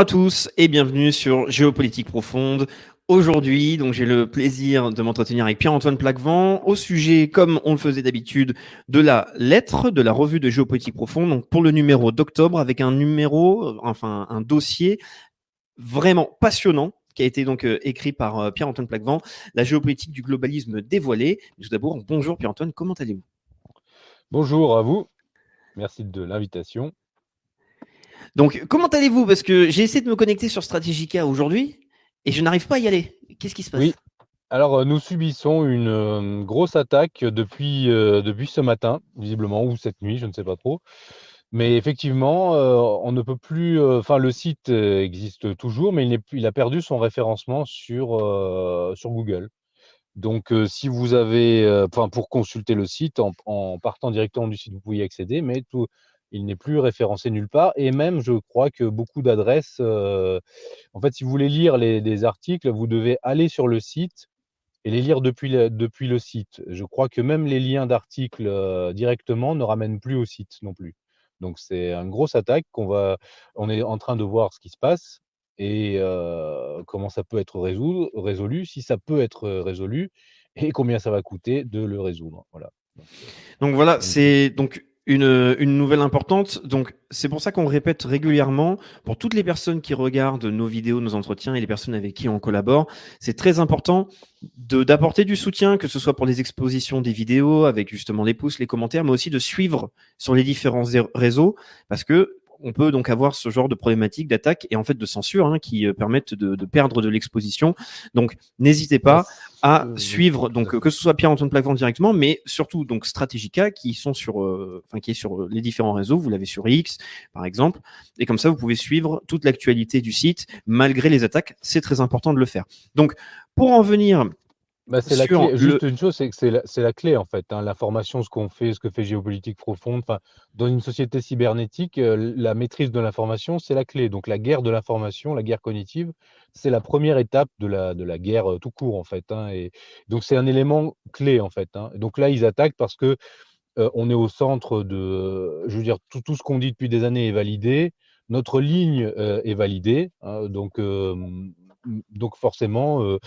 Bonjour à tous et bienvenue sur Géopolitique Profonde. Aujourd'hui, donc j'ai le plaisir de m'entretenir avec Pierre-Antoine Plaquevent au sujet, comme on le faisait d'habitude, de la lettre de la revue de Géopolitique Profonde. Donc pour le numéro d'octobre, avec un numéro, enfin un dossier vraiment passionnant qui a été donc euh, écrit par euh, Pierre-Antoine Plaquevent, la géopolitique du globalisme dévoilée. Tout d'abord, bonjour Pierre-Antoine, comment allez-vous? Bonjour à vous. Merci de l'invitation. Donc, comment allez-vous? Parce que j'ai essayé de me connecter sur Strategica aujourd'hui et je n'arrive pas à y aller. Qu'est-ce qui se passe? Oui. Alors, euh, nous subissons une euh, grosse attaque depuis, euh, depuis ce matin, visiblement, ou cette nuit, je ne sais pas trop. Mais effectivement, on ne peut plus. Enfin, le site existe toujours, mais il, il a perdu son référencement sur, sur Google. Donc, si vous avez, enfin, pour consulter le site, en, en partant directement du site, vous pouvez y accéder, mais tout, il n'est plus référencé nulle part. Et même, je crois que beaucoup d'adresses, euh, en fait, si vous voulez lire les, des articles, vous devez aller sur le site et les lire depuis le, depuis le site. Je crois que même les liens d'articles euh, directement ne ramènent plus au site non plus. Donc, c'est une grosse attaque qu'on va, on est en train de voir ce qui se passe et euh, comment ça peut être résolu, résolu, si ça peut être résolu et combien ça va coûter de le résoudre. Voilà. Donc, euh, Donc voilà, c'est donc une, une nouvelle importante. Donc c'est pour ça qu'on répète régulièrement pour toutes les personnes qui regardent nos vidéos, nos entretiens et les personnes avec qui on collabore. C'est très important d'apporter du soutien, que ce soit pour les expositions des vidéos avec justement les pouces, les commentaires, mais aussi de suivre sur les différents réseaux parce que on peut donc avoir ce genre de problématique d'attaque et en fait de censure hein, qui euh, permettent de, de perdre de l'exposition. Donc n'hésitez pas à euh, suivre donc que ce soit Pierre-Antoine Plaquevent directement, mais surtout donc Strategica qui sont sur, euh, enfin qui est sur les différents réseaux. Vous l'avez sur X par exemple, et comme ça vous pouvez suivre toute l'actualité du site malgré les attaques. C'est très important de le faire. Donc pour en venir Bah, c'est la clé. le- Juste une chose, c'est que c'est la, la clé en fait. hein, L'information, ce qu'on fait, ce que fait Géopolitique Profonde. Enfin, dans une société cybernétique, euh, la maîtrise de l'information, c'est la clé. Donc la guerre de l'information, la guerre cognitive, c'est la première étape de la, de la guerre euh, tout court en fait. hein, et donc c'est un élément clé en fait. hein. Donc là, ils attaquent parce que euh, on est au centre de, je veux dire, tout, tout ce qu'on dit depuis des années est validé. Notre ligne est validée. donc, donc forcément,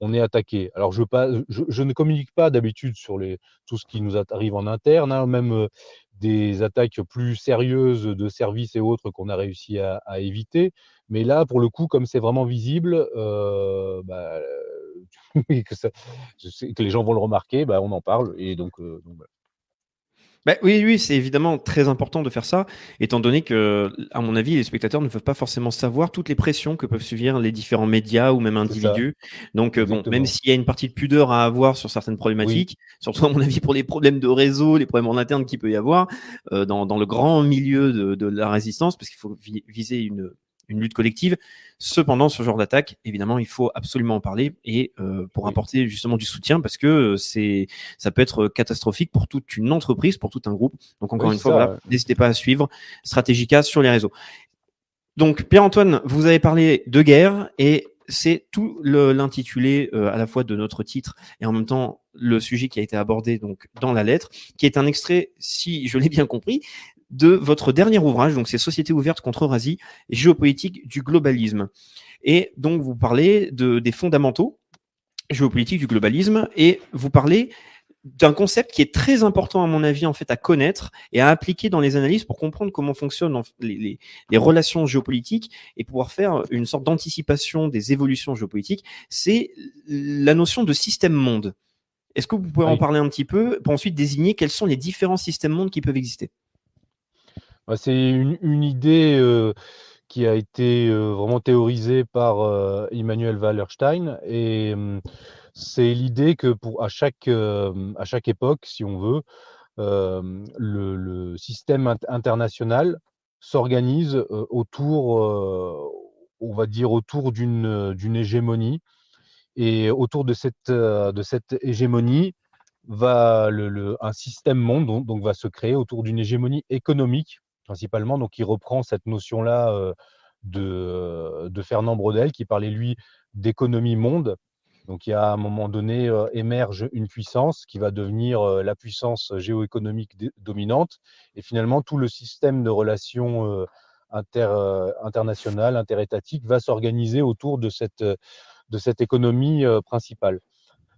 on est attaqué. Alors, je, ne communique pas d'habitude sur tout ce qui nous arrive en interne, hein, même des attaques plus sérieuses de services et autres qu'on a réussi à, éviter. Mais là, pour le coup, comme c'est vraiment visible, bah, que, les gens vont le remarquer, bah, on en parle. Et donc, donc voilà. Bah oui, oui, c'est évidemment très important de faire ça, étant donné que, à mon avis, les spectateurs ne peuvent pas forcément savoir toutes les pressions que peuvent subir les différents médias ou même individus. Donc, euh, bon, même s'il y a une partie de pudeur à avoir sur certaines problématiques, surtout à mon avis pour les problèmes de réseau, les problèmes en interne qu'il peut y avoir euh, dans, dans le grand milieu de, de la résistance, parce qu'il faut vi- viser une, une lutte collective. Cependant, ce genre d'attaque, évidemment, il faut absolument en parler et euh, pour apporter justement du soutien, parce que euh, c'est ça peut être catastrophique pour toute une entreprise, pour tout un groupe. Donc encore Oui, une fois, voilà, n'hésitez pas à suivre Stratégica sur les réseaux. Donc Pierre-Antoine, vous avez parlé de guerre et c'est tout l'intitulé euh, à la fois de notre titre et en même temps le sujet qui a été abordé donc dans la lettre, qui est un extrait, si je l'ai bien compris, de votre dernier ouvrage, donc c'est Société ouverte contre Eurasie, géopolitique du globalisme. Et donc vous parlez de, des fondamentaux géopolitiques du globalisme et vous parlez d'un concept qui est très important à mon avis en fait à connaître et à appliquer dans les analyses pour comprendre comment fonctionnent en- les, les- les relations géopolitiques et pouvoir faire une sorte d'anticipation des évolutions géopolitiques, c'est la notion de système monde. Est-ce que vous pouvez en parler un petit peu pour ensuite désigner quels sont les différents systèmes mondes qui peuvent exister? C'est une, idée qui a été vraiment théorisée par euh, Emmanuel Wallerstein et c'est l'idée que pour à chaque, à chaque époque, si on veut, le, système international s'organise autour, on va dire, autour d'une d'une hégémonie. Et autour de cette, de cette hégémonie, va le, un système monde donc, va se créer autour d'une hégémonie économique principalement. Donc, il reprend cette notion-là de, de Fernand Braudel qui parlait lui d'économie monde. Donc, il y a à un moment donné émerge une puissance qui va devenir la puissance géoéconomique dominante. Et finalement, tout le système de relations inter, internationales, interétatiques va s'organiser autour de cette, de cette économie principale.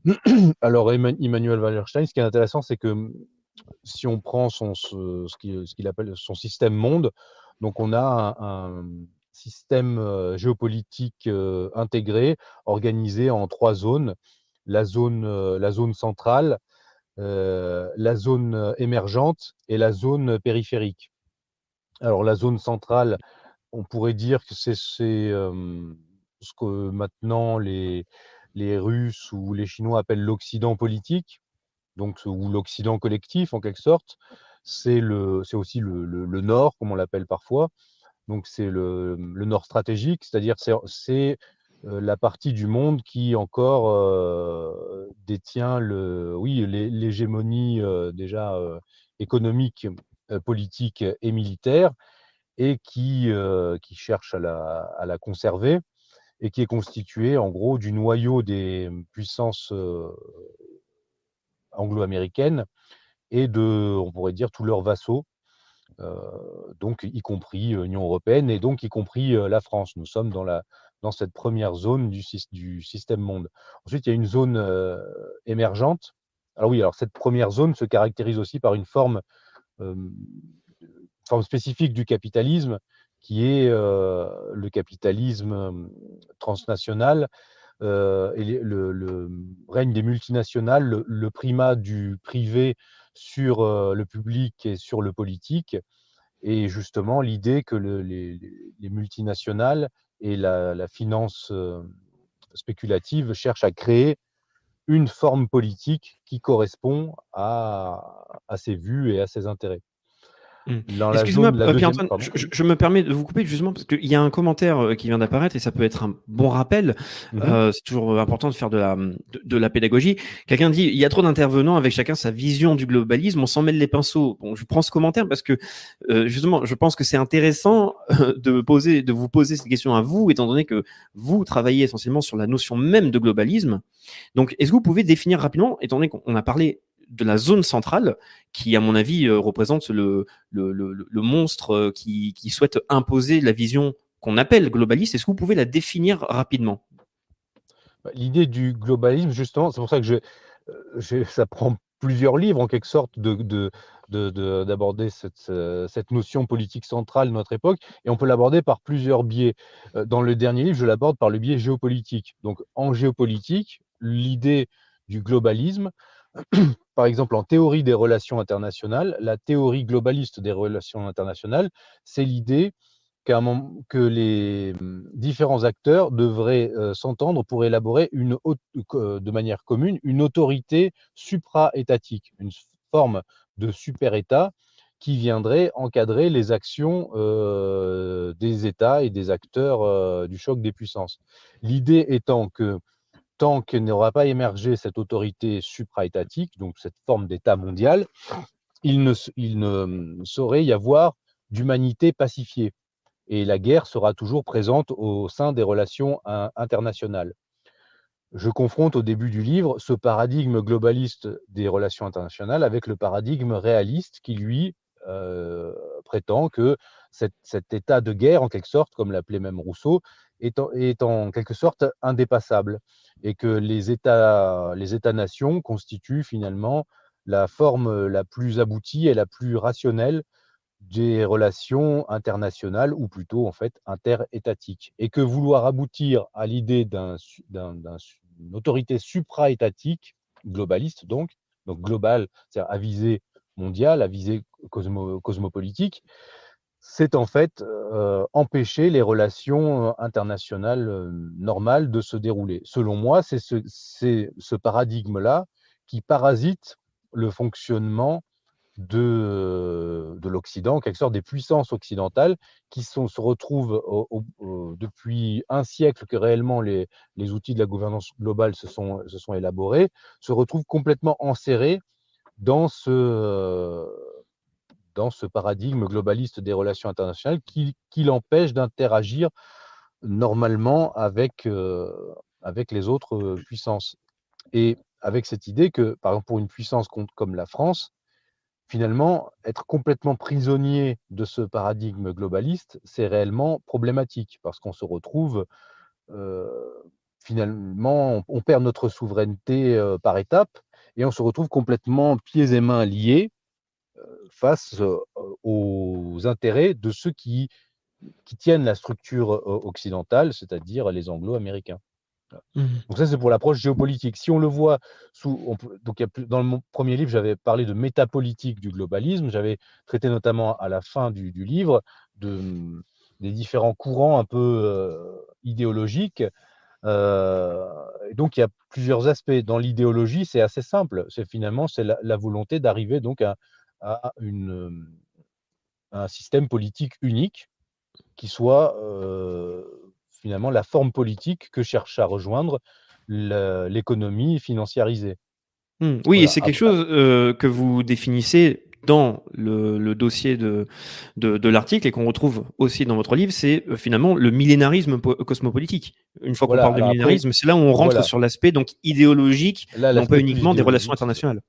Alors, Emmanuel Wallerstein, ce qui est intéressant, c'est que si on prend son, ce, qu'il appelle son système monde, donc on a un, système euh, géopolitique euh, intégré, organisé en trois zones. La zone, euh, la zone centrale, la zone émergente et la zone périphérique. Alors la zone centrale, on pourrait dire que c'est ce que maintenant les, les Russes ou les Chinois appellent l'Occident politique, donc, ou l'Occident collectif en quelque sorte. C'est aussi le, le, Nord, comme on l'appelle parfois. Donc c'est le, le, Nord stratégique, c'est-à-dire c'est la partie du monde qui encore détient le, oui, l'hégémonie déjà économique, politique et militaire, et qui, qui cherche à la, à la conserver et qui est constitué en gros du noyau des puissances anglo-américaines et de, on pourrait dire, tous leurs vassaux, donc y compris l'Union européenne et donc y compris la France. Nous sommes dans, la, dans cette première zone du, du système monde. Ensuite, il y a une zone émergente. Alors oui, alors cette première zone se caractérise aussi par une forme, forme spécifique du capitalisme qui est le capitalisme transnational et le, règne des multinationales, le, primat du privé sur le public et sur le politique, et justement l'idée que les, multinationales et la, finance spéculative cherchent à créer une forme politique qui correspond à, à ses vues et à ses intérêts. Mmh. Excuse-moi, euh, Pierre-Antoine, je, me permets de vous couper justement parce qu'il y a un commentaire euh, qui vient d'apparaître et ça peut être un bon rappel. Mmh euh, c'est toujours important de faire de la, de, la pédagogie. Quelqu'un dit il y a trop d'intervenants avec chacun sa vision du globalisme, on s'en mêle les pinceaux. Bon, je prends ce commentaire parce que justement, je pense que c'est intéressant de, poser, de vous poser cette question à vous, étant donné que vous travaillez essentiellement sur la notion même de globalisme. Donc, est-ce que vous pouvez définir rapidement, étant donné qu'on a parlé de la zone centrale, qui, à mon avis, euh, représente le, monstre euh, qui, souhaite imposer la vision qu'on appelle globaliste. Est-ce que vous pouvez la définir rapidement? Bah, L'idée du globalisme, justement, c'est pour ça que euh, ça prend plusieurs livres, en quelque sorte, de, d'aborder cette, cette, notion politique centrale de notre époque, et on peut l'aborder par plusieurs biais. Dans le dernier livre, je l'aborde par le biais géopolitique. Donc, en géopolitique, l'idée du globalisme, par exemple, en théorie des relations internationales, la théorie globaliste des relations internationales, c'est l'idée que les hum, différents acteurs devraient euh, s'entendre pour élaborer une, euh, de manière commune une autorité supra-étatique, une forme de super-État qui viendrait encadrer les actions euh, des États et des acteurs du choc des puissances. L'idée étant que tant qu'il n'aura pas émergé cette autorité supra-étatique, donc cette forme d'État mondial, il ne, hum, saurait y avoir d'humanité pacifiée. Et la guerre sera toujours présente au sein des relations internationales. Je confronte au début du livre ce paradigme globaliste des relations internationales avec le paradigme réaliste qui, lui, euh, prétend que cet, état de guerre, en quelque sorte, comme l'appelait même Rousseau, est en, quelque sorte indépassable et que les États, les États-nations constituent finalement la forme la plus aboutie et la plus rationnelle des relations internationales ou plutôt en fait interétatiques. Et que vouloir aboutir à l'idée d'une autorité supra-étatique, globaliste donc, donc globale, c'est-à-dire à visée mondiale, à visée cosmopolitique, c'est en fait empêcher les relations internationales normales de se dérouler. Selon moi, c'est ce, paradigme-là qui parasite le fonctionnement de, de l'Occident, en quelque sorte des puissances occidentales qui se retrouvent depuis un siècle que réellement les, outils de la gouvernance globale se sont élaborés, se retrouvent complètement enserrés dans ce, dans ce paradigme globaliste des relations internationales qui, l'empêche d'interagir normalement avec, euh, les autres euh, puissances. Et avec cette idée que, par exemple, pour une puissance comme la France, finalement, être complètement prisonnier de ce paradigme globaliste, c'est réellement problématique parce qu'on se retrouve, euh, finalement, on, perd notre souveraineté par étapes et on se retrouve complètement pieds et mains liés face aux intérêts de ceux qui, qui tiennent la structure occidentale, c'est-à-dire les anglo-américains. Mmh. Donc ça, c'est pour l'approche géopolitique. Si on le voit sous... donc il y a dans mon premier livre, j'avais parlé de métapolitique du globalisme. J'avais traité notamment à la fin du, livre de, mmh, des différents courants un peu idéologiques. et donc il y a plusieurs aspects. Dans l'idéologie, c'est assez simple. C'est finalement c'est la, la, volonté d'arriver donc à, à une, un système politique unique qui soit finalement la forme politique que cherche à rejoindre l'économie financiarisée. Mmh. oui, et c'est quelque chose que vous définissez dans le, dossier de, de, l'article et qu'on retrouve aussi dans votre livre, c'est finalement le millénarisme cosmopolitique. Une fois qu'on parle de millénarisme, c'est là où on rentre sur l'aspect donc idéologique, non pas uniquement des relations internationales.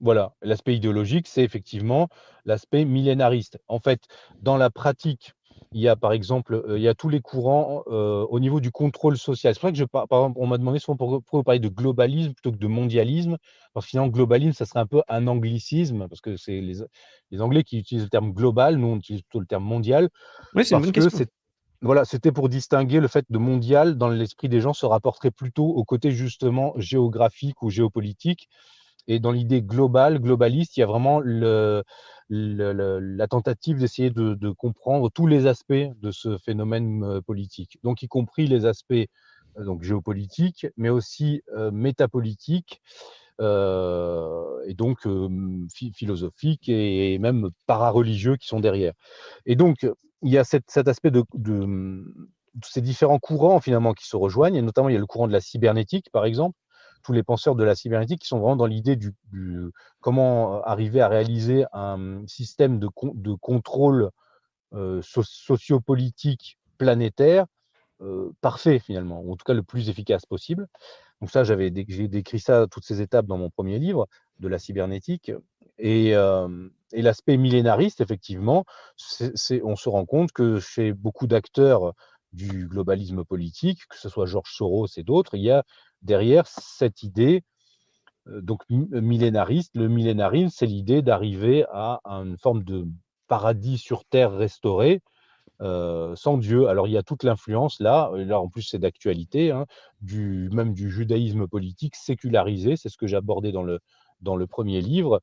Voilà, l'aspect idéologique, c'est effectivement l'aspect millénariste. En fait, dans la pratique, il y a par exemple, euh, il y a tous les courants euh, au niveau du contrôle social. C'est vrai que je, par exemple, on m'a demandé souvent pourquoi parler de globalisme plutôt que de mondialisme, parce que finalement, globalisme, ça serait un peu un anglicisme, parce que c'est les, Anglais qui utilisent le terme global, nous on utilise plutôt le terme mondial. Oui, c'est une bonne question. Voilà, c'était pour distinguer le fait de mondial dans l'esprit des gens se rapporterait plutôt au côté justement géographique ou géopolitique et dans l'idée globale, globaliste, il y a vraiment la tentative d'essayer de, comprendre tous les aspects de ce phénomène euh, politique, donc y compris les aspects euh, donc géopolitiques, mais aussi euh, métapolitiques, et donc philosophiques et, même parareligieux qui sont derrière. Et donc, il y a cet aspect de, de, ces différents courants finalement qui se rejoignent, et notamment il y a le courant de la cybernétique, par exemple, tous les penseurs de la cybernétique qui sont vraiment dans l'idée du, comment euh, arriver à réaliser un système de, contrôle euh, sociopolitique planétaire euh, parfait finalement, ou en tout cas le plus efficace possible. Donc ça, j'avais j'ai décrit ça, toutes ces étapes dans mon premier livre de la cybernétique. Et, l'aspect millénariste, effectivement, c'est, on se rend compte que chez beaucoup d'acteurs du globalisme politique, que ce soit Georges Soros et d'autres, il y a derrière cette idée euh, donc millénariste. Le millénarisme, c'est l'idée d'arriver à une forme de paradis sur terre restauré, euh, sans Dieu. Alors il y a toute l'influence là, là en plus c'est d'actualité, hein, du, même du judaïsme politique sécularisé, c'est ce que abordé dans le, dans le premier livre, euh,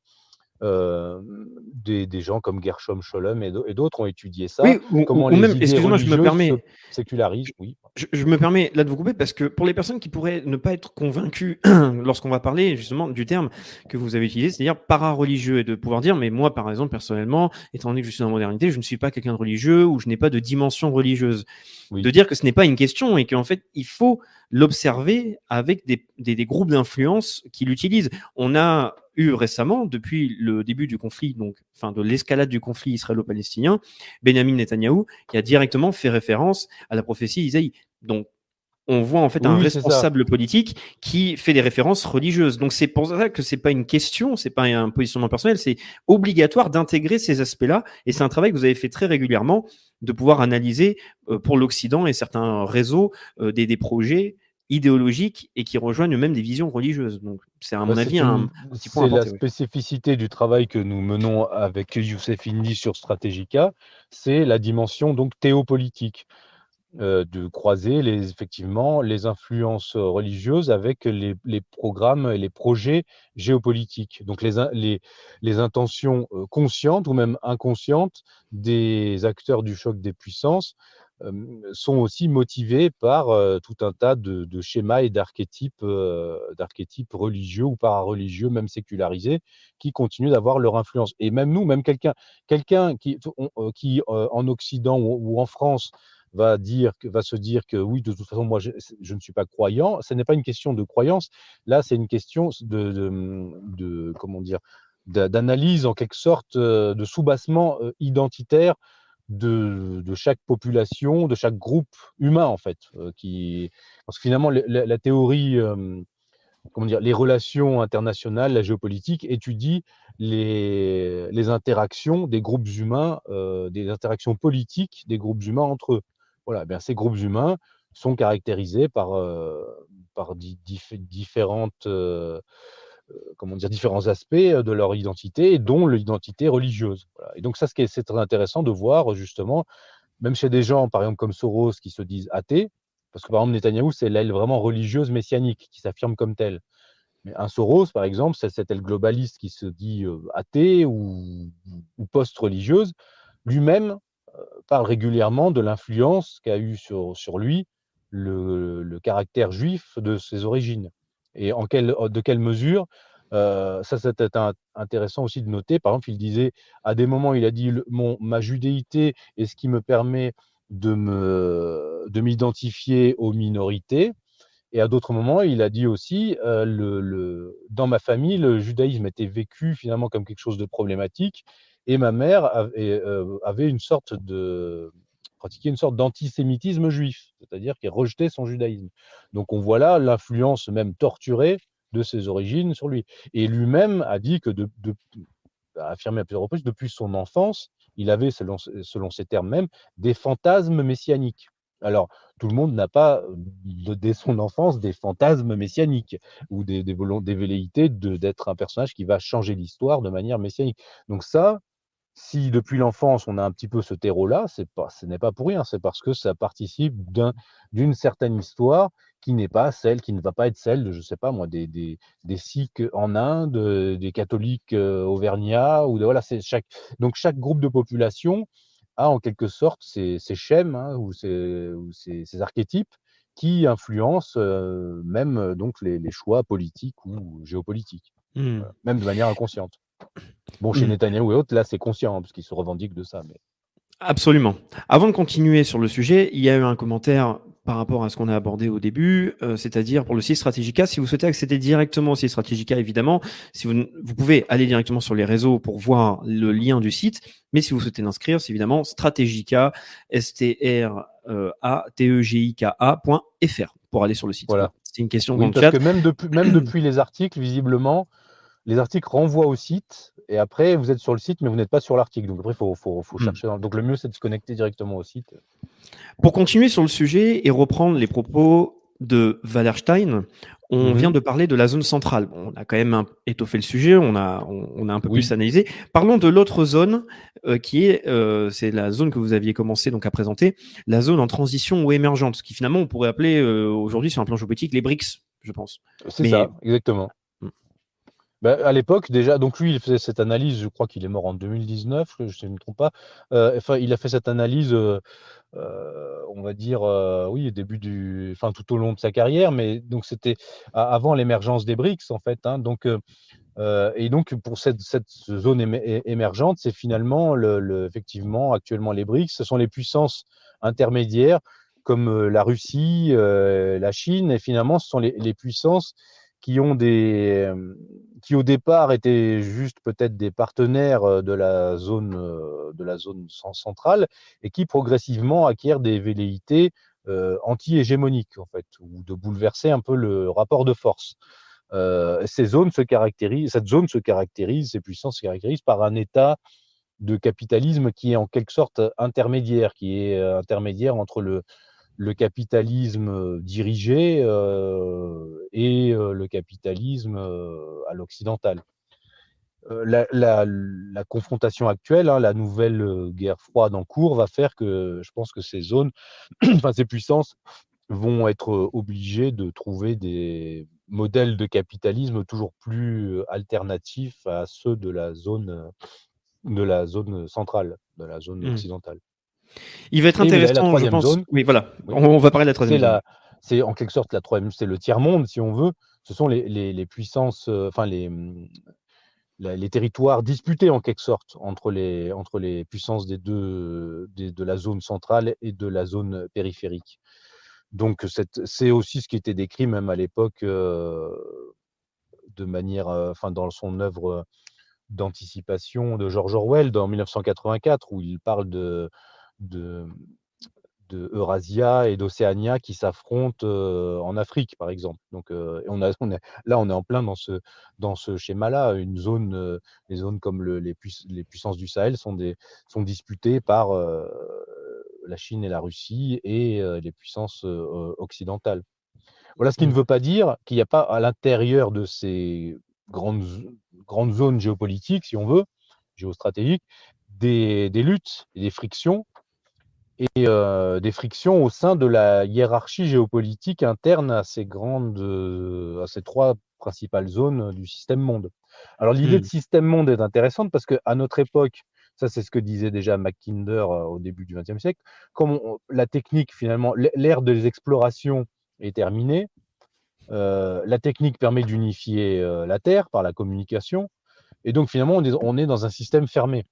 des, des, gens comme Gershom Scholem et d'autres ont étudié ça. Oui, comment les même, excusez-moi, je me permets. Sécularisent, oui. Je, je, me permets là de vous couper parce que pour les personnes qui pourraient ne pas être convaincues lorsqu'on va parler justement du terme que vous avez utilisé, c'est-à-dire para-religieux, et de pouvoir dire, mais moi par exemple personnellement, étant donné que je suis dans la modernité, je ne suis pas quelqu'un de religieux ou je n'ai pas de dimension religieuse. De dire que ce n'est pas une question et qu'en fait il faut l'observer avec des, des, des groupes d'influence qui l'utilisent. On a eu récemment, depuis le début du conflit, donc, enfin, de l'escalade du conflit israélo-palestinien, Benjamin Netanyahou, qui a directement fait référence à la prophétie d'Isaïe. Donc, on voit en fait un responsable politique qui fait des références religieuses. Donc c'est pour ça que c'est pas une question, c'est pas un positionnement personnel, c'est obligatoire d'intégrer ces aspects-là. Et c'est un travail que vous avez fait très régulièrement de pouvoir analyser euh, pour l'Occident et certains réseaux euh, des, des projets idéologiques et qui rejoignent même des visions religieuses. Donc, c'est à mon bah, avis un, petit point. C'est la spécificité du travail que nous menons avec Youssef Indy sur Strategica, c'est la dimension donc théopolitique. de croiser les, effectivement les influences religieuses avec les, programmes et les projets géopolitiques. Donc les, les, les intentions conscientes ou même inconscientes des acteurs du choc des puissances sont aussi motivés par tout un tas de, schémas et d'archétypes, d'archétypes religieux ou parareligieux, même sécularisés, qui continuent d'avoir leur influence. Et même nous, même quelqu'un quelqu'un qui, qui en Occident ou, en France va, dire, va se dire que oui, de toute façon, moi, je, ne suis pas croyant. Ce n'est pas une question de croyance. Là, c'est une question de, de comment dire, d'analyse en quelque sorte, de soubassement identitaire de, chaque population, de chaque groupe humain, en fait. Euh. Parce que finalement, la, théorie, euh, comment dire, les relations internationales, la géopolitique étudie les, interactions des groupes humains, euh, des interactions politiques des groupes humains entre eux. Voilà, eh bien, ces groupes humains sont caractérisés par, par différentes euh, comment dire, différents aspects euh, de leur identité, dont l'identité religieuse. Et donc ça, c'est très intéressant de voir justement, même chez des gens, par exemple comme Soros, qui se disent athées, parce que par exemple Netanyahou, c'est l'aile vraiment religieuse messianique qui s'affirme comme telle. Mais un Soros, par exemple, c'est cette aile globaliste qui se dit euh, athée ou, post-religieuse, lui-même parle régulièrement de l'influence qu'a eu sur, lui le caractère juif de ses origines. Et en quelle, de quelle mesure ça, c'était intéressant aussi de noter. Par exemple, il disait, à des moments, il a dit, mon, ma judéité est ce qui me permet de, me, de m'identifier aux minorités. Et à d'autres moments, il a dit aussi, le, le, dans ma famille, le judaïsme était vécu finalement comme quelque chose de problématique. Et ma mère avait, avait une sorte de, pratiquer une sorte d'antisémitisme juif, c'est-à-dire qu'il rejetait son judaïsme. Donc on voit là l'influence même torturée de ses origines sur lui. Et lui-même a dit que, a affirmé à plusieurs reprises, depuis son enfance, il avait, selon, ses termes même, des fantasmes messianiques. Alors, tout le monde n'a pas, dès son enfance, des fantasmes messianiques ou des, des velléités d'être un personnage qui va changer l'histoire de manière messianique. Donc ça, si depuis l'enfance on a un petit peu ce terreau-là, pas, ce n'est pas pour rien, c'est parce que ça participe d'une certaine histoire qui n'est pas celle, qui ne va pas être celle de, je sais pas moi, des, des, des Sikhs en Inde, des catholiques euh, auvergnats, ou de, voilà, chaque, donc chaque groupe de population a en quelque sorte ces, ces schèmes hein, ou, ces, ces, archétypes qui influencent euh, même euh, donc les, les, choix politiques ou géopolitiques, mmh. même de manière inconsciente. Bon, chez mmh. Netanyahu et autres, là, c'est conscient, hein, parce qu'ils se revendiquent de ça. Mais... Absolument. Avant de continuer sur le sujet, il y a eu un commentaire par rapport à ce qu'on a abordé au début, euh, c'est-à-dire pour le site Strategica, si vous souhaitez accéder directement au site Strategica, évidemment, si vous, vous pouvez aller directement sur les réseaux pour voir le lien du site, mais si vous souhaitez l'inscrire, c'est évidemment Strategica, s t r a t e g i k a.fr pour aller sur le site. Voilà. C'est une question oui, parce que même depuis, même depuis les articles, visiblement, les articles renvoient au site et après vous êtes sur le site mais vous n'êtes pas sur l'article. Donc après il faut, faut, faut, hmm. chercher. Donc le mieux c'est de se connecter directement au site. Pour continuer sur le sujet et reprendre les propos de Wallerstein, on mhm. vient de parler de la zone centrale. on a quand même étoffé le sujet, on a, on, a un peu plus analysé. Parlons de l'autre zone euh, qui est, euh, c'est la zone que vous aviez commencé donc à présenter, la zone en transition ou émergente, qui finalement on pourrait appeler euh, aujourd'hui sur un plan géopolitique les BRICS, je pense. C'est ça, exactement. Bah, à l'époque, déjà, donc lui, il faisait cette analyse, je crois qu'il est mort en 2019, je ne me trompe pas. Euh, enfin, il a fait cette analyse, euh, euh, on va dire, oui, début du, enfin, tout au long de sa carrière, mais donc c'était avant l'émergence des BRICS, en fait. Hein, donc, et donc, pour cette, zone émergente, c'est finalement, le, effectivement, actuellement, les BRICS, ce sont les puissances intermédiaires comme la Russie, la Chine, et finalement, ce sont les puissances qui ont des, qui au départ étaient juste peut-être des partenaires de la zone, de la zone centrale et qui progressivement acquièrent des velléités anti-hégémoniques en fait, ou de bouleverser un peu le rapport de force. ces zones se caractérisent, cette zone se caractérise, ces puissances se caractérisent par un état de capitalisme qui est en quelque sorte intermédiaire, qui est intermédiaire entre le, le capitalisme dirigé et le capitalisme à l'occidental. la, la, confrontation actuelle, hein, la nouvelle guerre froide en cours, va faire que je pense que ces zones, enfin ces puissances, vont être obligées de trouver des modèles de capitalisme toujours plus alternatifs à ceux de la zone, de la zone centrale, de la zone mmh. occidentale. Il va être intéressant, je pense. Zone, oui, voilà. On, va parler de la troisième. C'est en quelque sorte la troisième, c'est le tiers monde, si on veut. Ce sont les, les, les puissances, enfin les, mmh, les territoires disputés en quelque sorte entre les, entre les puissances des deux, de la zone centrale et de la zone périphérique. Donc c'est aussi ce qui était décrit même à l'époque euh, de manière, euh, enfin dans son œuvre d'anticipation de George Orwell dans 1984 où il parle de, de, de Eurasia et d'Océania qui s'affrontent en Afrique, par exemple. Donc, on, a, on est, là, on est en plein dans ce, dans ce schéma-là. Une zone, les zones comme le, les, les, puissances du Sahel sont, des, sont disputées par la Chine et la Russie et les puissances occidentales. Voilà ce qui ne mmh. veut pas dire qu'il n'y a pas à l'intérieur de ces grandes, grandes zones géopolitiques, si on veut, géostratégiques, des, des luttes et des frictions et des frictions au sein de la hiérarchie géopolitique interne à ces grandes, à ces trois principales zones du système monde. Alors l'idée de mmh. système monde est intéressante parce qu'à notre époque, ça c'est ce que disait déjà Mackinder au début du XXe siècle, comme la technique finalement, l'ère des explorations est terminée, la technique permet d'unifier la Terre par la communication, et donc finalement on est, on est, dans un système fermé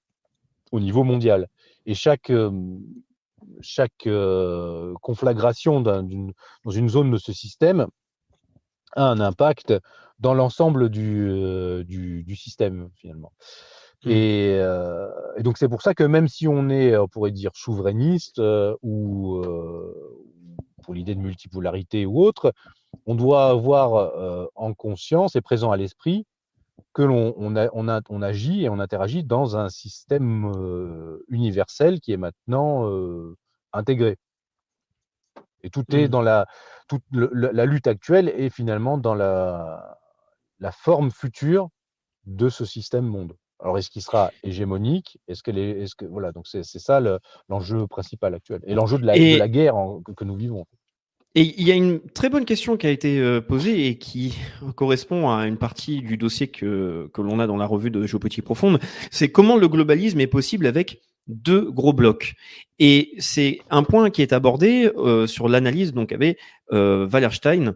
au niveau mondial. Et chaque, chaque euh, conflagration dans une zone de ce système a un impact dans l'ensemble du, euh, du, système finalement. Mmh. Euh, et, donc c'est pour ça que même si on est, on pourrait dire, souverainiste ou pour l'idée de multipolarité ou autre, on doit avoir en conscience et présent à l'esprit que l'on on, on, on, agit et on interagit dans un système universel qui est maintenant intégré. Et tout est mmh. dans la, toute la lutte actuelle et finalement dans la, la forme future de ce système monde. Alors, est-ce qu'il sera hégémonique? Est-ce que, est -ce que voilà, donc c'est ça l'enjeu principal actuel et l'enjeu de, de, la guerre que, nous vivons. Et il y a une très bonne question qui a été euh, posée et qui correspond à une partie du dossier que, que l'on a dans la revue de Géopolitique Profonde. C'est comment le globalisme est possible avec deux gros blocs. Et c'est un point qui est abordé euh, sur l'analyse donc avait euh, Wallerstein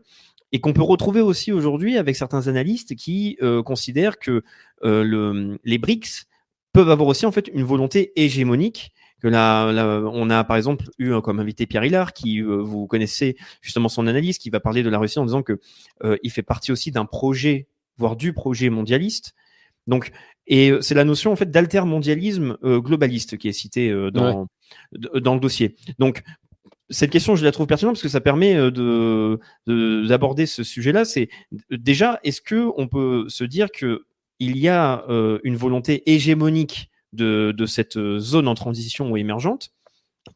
et qu'on peut retrouver aussi aujourd'hui avec certains analystes qui euh, considèrent que le, les BRICS peuvent avoir aussi en fait une volonté hégémonique que là, on a par exemple eu comme invité Pierre Hillard, qui euh, vous connaissez justement son analyse, qui va parler de la Russie en disant que euh, il fait partie aussi d'un projet, voire du projet mondialiste. Donc, et euh, c'est la notion en fait d'altermondialisme globaliste qui est citée dans dans le dossier. Donc cette question, je la trouve pertinente parce que ça permet de d'aborder ce sujet-là. C'est déjà, est-ce que on peut se dire que il y a une volonté hégémonique de, cette euh, zone en transition ou émergente,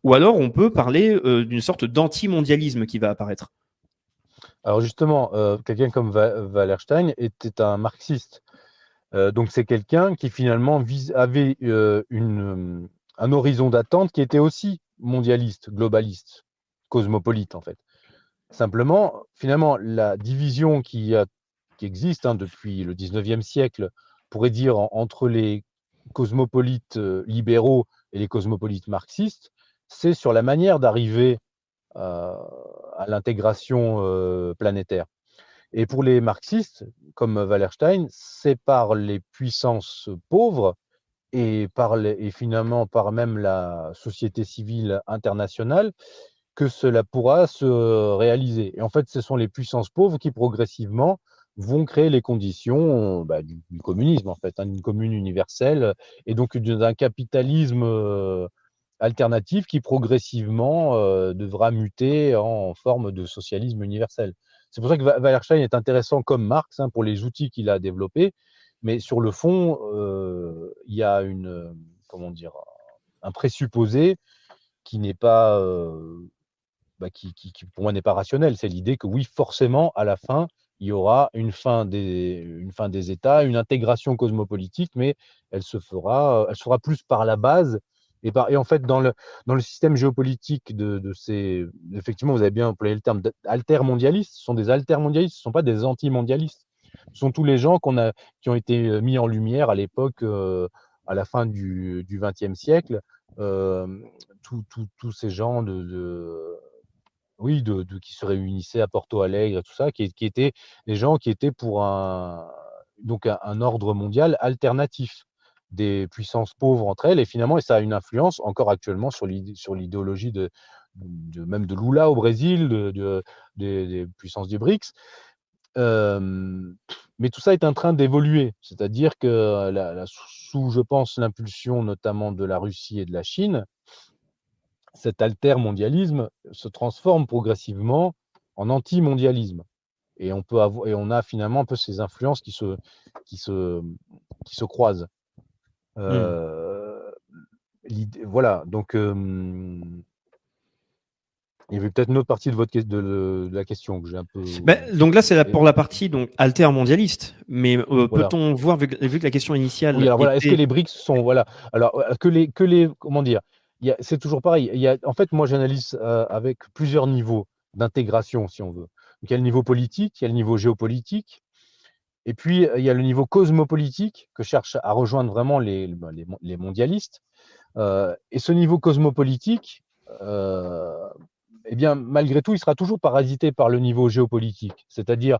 ou alors on peut parler euh, d'une sorte d'anti-mondialisme qui va apparaître. Alors justement, euh, quelqu'un comme Wallerstein était un marxiste. donc c'est quelqu'un qui finalement avait une, un horizon d'attente qui était aussi mondialiste, globaliste, cosmopolite en fait. Simplement, finalement, la division qui, existe hein, depuis le 19e siècle, pourrait dire entre les cosmopolites euh, libéraux et les cosmopolites marxistes, c'est sur la manière d'arriver euh, à l'intégration euh, planétaire. Et pour les marxistes, comme Wallerstein, c'est par les puissances pauvres et, par et finalement par même la société civile internationale que cela pourra se réaliser. Et en fait, ce sont les puissances pauvres qui progressivement vont créer les conditions bah, du, communisme, en fait, hein, d'une commune universelle, et donc d'un capitalisme euh, alternatif qui progressivement euh, devra muter en forme de socialisme universel. C'est pour ça que Wallerstein est intéressant comme Marx hein, pour les outils qu'il a développés, mais sur le fond, euh, il y a une, comment dire, un présupposé qui n'est pas, bah, qui, pour moi n'est pas rationnel. C'est l'idée que oui, forcément, à la fin, il y aura une fin des, une fin des États, une intégration cosmopolitique, mais elle se fera, elle sera plus par la base. Et, par, et en fait, dans le, dans le système géopolitique de, de ces. Effectivement, vous avez bien employé le terme d'altermondialistes. Ce sont des altermondialistes, ce ne sont pas des anti-mondialistes. Ce sont tous les gens qu'on a, qui ont été mis en lumière à l'époque, euh, à la fin du XXe siècle. Euh, tous ces gens de, de oui, de, qui se réunissaient à Porto Alegre, tout ça, qui, étaient des gens qui étaient pour un, donc un, ordre mondial alternatif des puissances pauvres entre elles. Et finalement, et ça a une influence encore actuellement sur l'idéologie de, même de Lula au Brésil, de, des puissances du BRICS. mais tout ça est en train d'évoluer. C'est-à-dire que sous, je pense, l'impulsion notamment de la Russie et de la Chine, cet alter-mondialisme se transforme progressivement en anti-mondialisme. Et on, peut avoir, et on a finalement un peu ces influences qui se, qui se, qui se croisent. Mmh. Euh, voilà, donc il y avait peut-être une autre partie de, votre, de, la question que j'ai un peu. donc là, c'est pour la partie donc alter-mondialiste. Mais euh, peut-on voir, vu que, la question initiale. Oui, alors voilà, est-ce que les BRICS sont. Voilà, alors euh, que les, que les. Comment dire c'est toujours pareil. En fait, moi, j'analyse euh, avec plusieurs niveaux d'intégration, si on veut. il y a le niveau politique, il y a le niveau géopolitique, et puis il y a le niveau cosmopolitique que cherche à rejoindre vraiment les, les, mondialistes. Euh, et ce niveau cosmopolitique, euh, eh bien, malgré tout, il sera toujours parasité par le niveau géopolitique, c'est-à-dire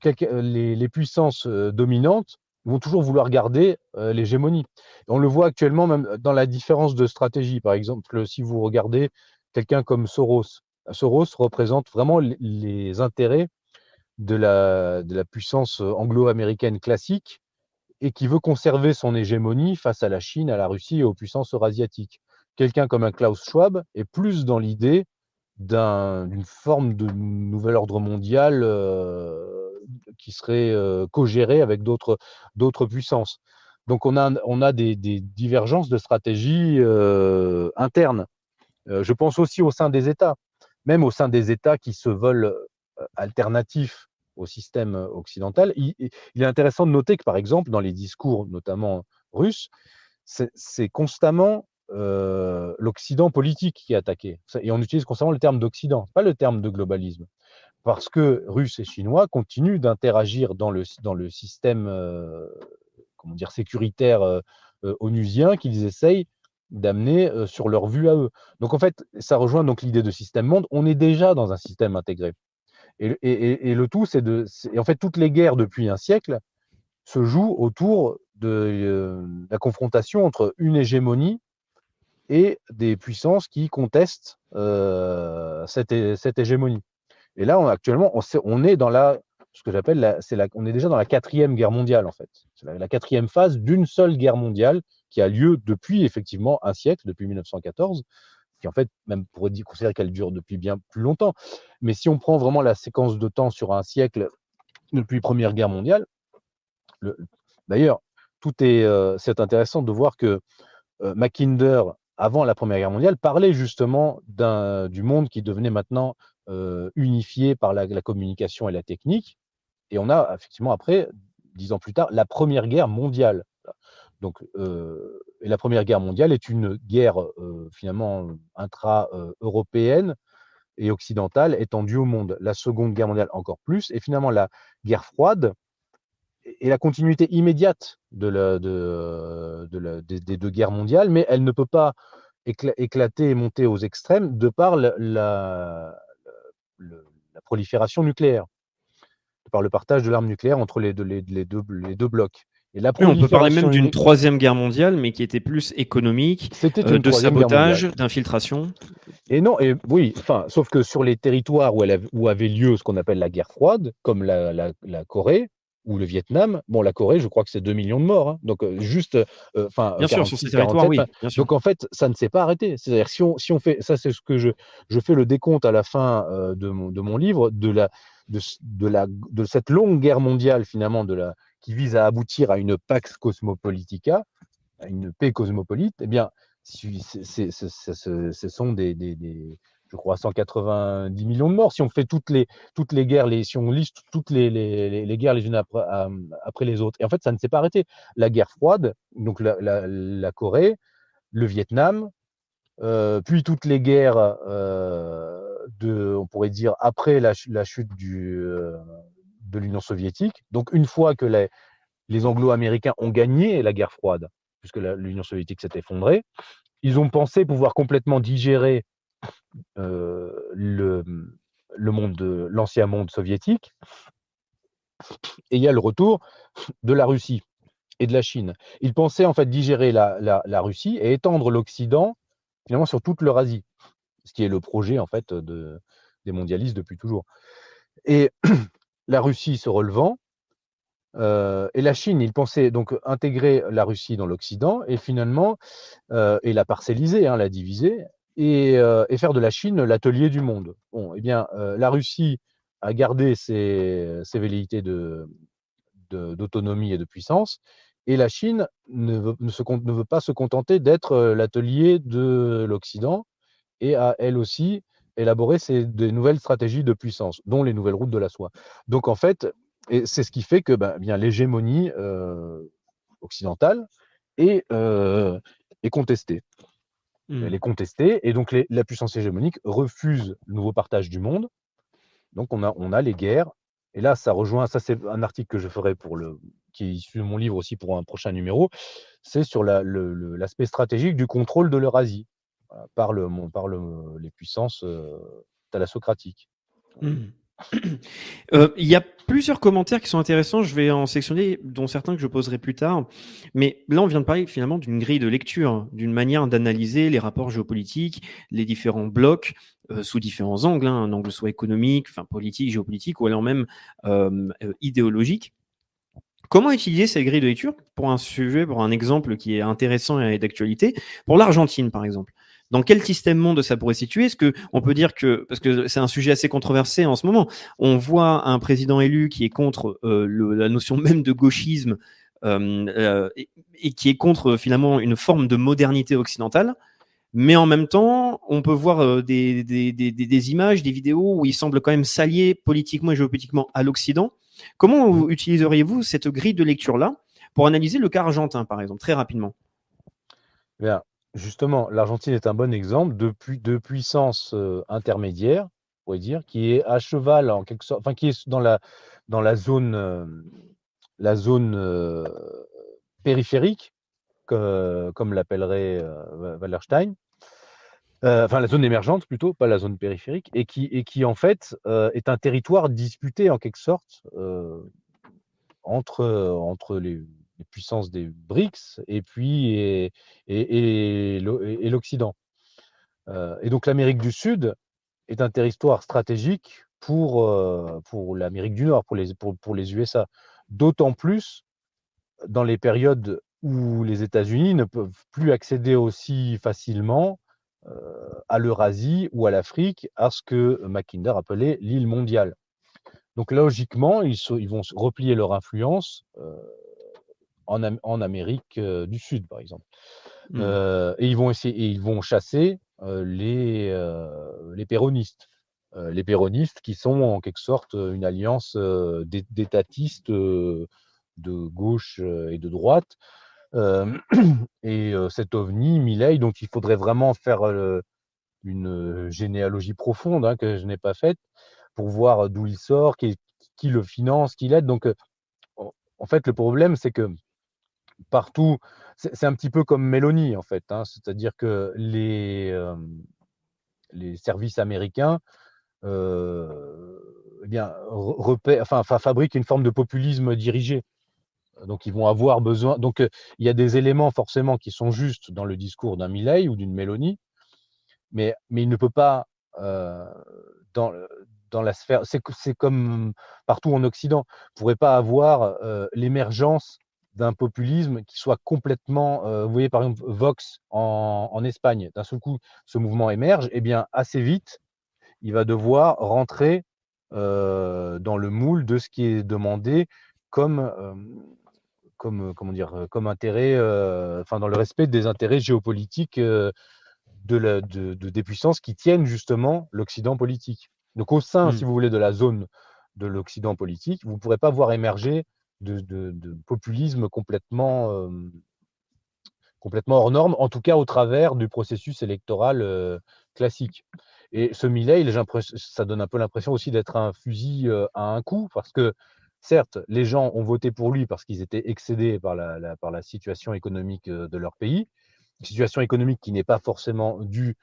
les, puissances dominantes vont toujours vouloir garder euh, l'hégémonie. On le voit actuellement même dans la différence de stratégie. Par exemple, si vous regardez quelqu'un comme Soros, Soros représente vraiment les intérêts de la, puissance anglo-américaine classique et qui veut conserver son hégémonie face à la Chine, à la Russie et aux puissances eurasiatiques. Quelqu'un comme un Klaus Schwab est plus dans l'idée d'une forme de nouvel ordre mondial euh, qui serait co-géré avec d'autres puissances. Donc on a, des, divergences de stratégie euh, internes. Je pense aussi au sein des États, même au sein des États qui se veulent alternatifs au système occidental. Il, est intéressant de noter que, par exemple, dans les discours, notamment russes, c'est constamment l'Occident politique qui est attaqué. Et on utilise constamment le terme d'Occident, pas le terme de globalisme parce que Russes et Chinois continuent d'interagir dans le, dans le système euh, comment dire, sécuritaire euh, euh, onusien qu'ils essayent d'amener sur leur vue à eux. Donc en fait, ça rejoint donc l'idée de système monde. On est déjà dans un système intégré. Et, et, le tout, c'est de. Et en fait, toutes les guerres depuis un siècle se jouent autour de la confrontation entre une hégémonie et des puissances qui contestent cette, cette hégémonie. Et là, actuellement, on, est dans la, ce que j'appelle, c'est on est déjà dans la quatrième guerre mondiale en fait. C'est la, quatrième phase d'une seule guerre mondiale qui a lieu depuis effectivement un siècle, depuis 1914, qui en fait même pourrait dire, considérer qu'elle dure depuis bien plus longtemps. Mais si on prend vraiment la séquence de temps sur un siècle depuis Première Guerre mondiale, d'ailleurs, tout est, euh, c'est intéressant de voir que euh, Mackinder, avant la Première Guerre mondiale, parlait justement du monde qui devenait maintenant euh, unifié par la, communication et la technique. Et on a effectivement après, dix ans plus tard, la Première Guerre mondiale. Donc, euh, et la Première Guerre mondiale est une guerre euh, finalement intra-européenne et occidentale étendue au monde. La Seconde Guerre mondiale encore plus. Et finalement, la guerre froide est la continuité immédiate de des, deux guerres mondiales, mais elle ne peut pas éclater et monter aux extrêmes de par la, la prolifération nucléaire, par le partage de l'arme nucléaire entre les deux, les, deux, les deux blocs. Et la on peut parler même d'une troisième guerre mondiale, mais qui était plus économique, euh, de sabotage, d'infiltration. Et non, et oui, enfin, sauf que sur les territoires où, elle où avait lieu ce qu'on appelle la guerre froide, comme la, la Corée, ou le Vietnam, bon, la Corée, je crois que c'est 2 millions de morts. Hein. donc, euh, juste. Euh, enfin, bien sûr, sur ces territoires, oui. Donc, en fait, ça ne s'est pas arrêté. C'est-à-dire, si on, si on fait. Ça, c'est ce que je, je fais le décompte à la fin euh, de, mon, de mon livre, de, la, de, de, la, de cette longue guerre mondiale, finalement, de la, qui vise à aboutir à une Pax Cosmopolitica, à une paix cosmopolite. Eh bien, ce sont des, des, des je crois, 190 millions de morts. Si on fait toutes les, toutes les guerres, les, si on liste toutes les, les, guerres les unes après, après, les autres. Et en fait, ça ne s'est pas arrêté. La guerre froide, donc la, Corée, le Vietnam, euh, puis toutes les guerres euh, de, on pourrait dire, après la, chute du, euh, de l'Union soviétique. Donc, une fois que les, les anglo-américains ont gagné la guerre froide, puisque l'Union soviétique s'est effondrée, ils ont pensé pouvoir complètement digérer euh, le, le monde de l'ancien monde soviétique. Et il y a le retour de la Russie et de la Chine. Ils pensaient en fait digérer la, la, Russie et étendre l'Occident finalement sur toute l'Eurasie, ce qui est le projet en fait de, des mondialistes depuis toujours. Et la Russie se relevant, euh, et la Chine, ils pensaient donc intégrer la Russie dans l'Occident et finalement, euh, et la parcelliser, hein, la diviser, et, euh, et, faire de la Chine l'atelier du monde. Bon, eh bien, euh, la Russie a gardé ses, ses velléités d'autonomie et de puissance, et la Chine ne veut, pas se contenter d'être euh, l'atelier de l'Occident et a elle aussi élaboré ses, des nouvelles stratégies de puissance, dont les nouvelles routes de la soie. Donc en fait, c'est ce qui fait que ben, bien l'hégémonie occidentale est contestée. Mmh. Elle est contestée et donc les, la puissance hégémonique refuse le nouveau partage du monde. Donc on a, on a les guerres. Et là, ça rejoint, ça c'est un article que je ferai pour le, qui est issu de mon livre aussi pour un prochain numéro, c'est sur l'aspect la, stratégique du contrôle de l'Eurasie par, le, par le, les puissances euh, thalassocratiques. Mmh. Euh, il y a plusieurs commentaires qui sont intéressants. Je vais en sectionner, dont certains que je poserai plus tard. Mais là, on vient de parler finalement d'une grille de lecture, d'une manière d'analyser les rapports géopolitiques, les différents blocs euh, sous différents angles, hein, un angle soit économique, enfin politique, géopolitique, ou alors même euh idéologique. Comment utiliser cette grille de lecture pour un sujet, pour un exemple qui est intéressant et d'actualité, pour l'Argentine par exemple dans quel système monde ça pourrait situer? Est-ce que on peut dire que parce que c'est un sujet assez controversé en ce moment, on voit un président élu qui est contre euh, le, la notion même de gauchisme euh, euh, et, et, qui est contre finalement une forme de modernité occidentale. Mais en même temps, on peut voir des, des, des, des, images, des vidéos où il semble quand même s'allier politiquement et géopolitiquement à l'Occident. Comment utiliseriez-vous cette grille de lecture-là pour analyser le cas argentin, par exemple, très rapidement? Bien. Justement, l'Argentine est un bon exemple de, pu de puissance euh, intermédiaire, on pourrait dire, qui est à cheval en quelque sorte, enfin qui est dans la, zone, euh, euh, périphérique, que, comme l'appellerait Wallerstein, enfin la zone émergente plutôt, pas la zone périphérique, et qui, en fait est un territoire disputé en quelque sorte entre les, les puissances des BRICS et puis et, l'Occident. Euh, et donc l'Amérique du Sud est un territoire stratégique pour, euh, pour l'Amérique du Nord, pour les, pour, les USA. D'autant plus dans les périodes où les États-Unis ne peuvent plus accéder aussi facilement euh, à l'Eurasie ou à l'Afrique, à ce que Mackinder appelait l'île mondiale. Donc logiquement, ils, vont replier leur influence euh, en, en Amérique euh, du Sud, par exemple. Mmh. Euh, et ils vont essayer, et ils vont chasser euh, les, les péronistes. les péronistes qui sont en quelque sorte une alliance d'étatistes de gauche et de droite. et cet ovni, Milley, donc il faudrait vraiment faire une généalogie profonde hein, que je n'ai pas faite pour voir d'où il sort, qui, qui le finance, qui l'aide. Donc, en fait, le problème, c'est que partout. C'est un petit peu comme Mélanie, en fait. Hein, C'est-à-dire que les, euh, services américains euh, eh bien, fabriquent une forme de populisme dirigé. Donc, ils vont avoir besoin. Donc, il y a des éléments forcément qui sont justes dans le discours d'un Milley ou d'une Mélanie, mais, il ne peut pas, euh, dans, dans la sphère, c'est comme partout en Occident, ne pourrait pas avoir euh, l'émergence d'un populisme qui soit complètement, euh, vous voyez par exemple Vox en, en Espagne, d'un seul coup ce mouvement émerge, et eh bien assez vite, il va devoir rentrer euh, dans le moule de ce qui est demandé comme, euh, comme comment dire, comme intérêt, enfin dans le respect des intérêts géopolitiques de, la, de, des puissances qui tiennent justement l'Occident politique. Donc au sein, Mm. si vous voulez, de la zone de l'Occident politique, vous ne pourrez pas voir émerger de, populisme complètement, euh, complètement hors norme, en tout cas au travers du processus électoral euh, classique. Et ce Millet, ça donne un peu l'impression aussi d'être un fusil euh, à un coup, parce que certes, les gens ont voté pour lui parce qu'ils étaient excédés par la, par la situation économique de leur pays, situation économique qui n'est pas forcément due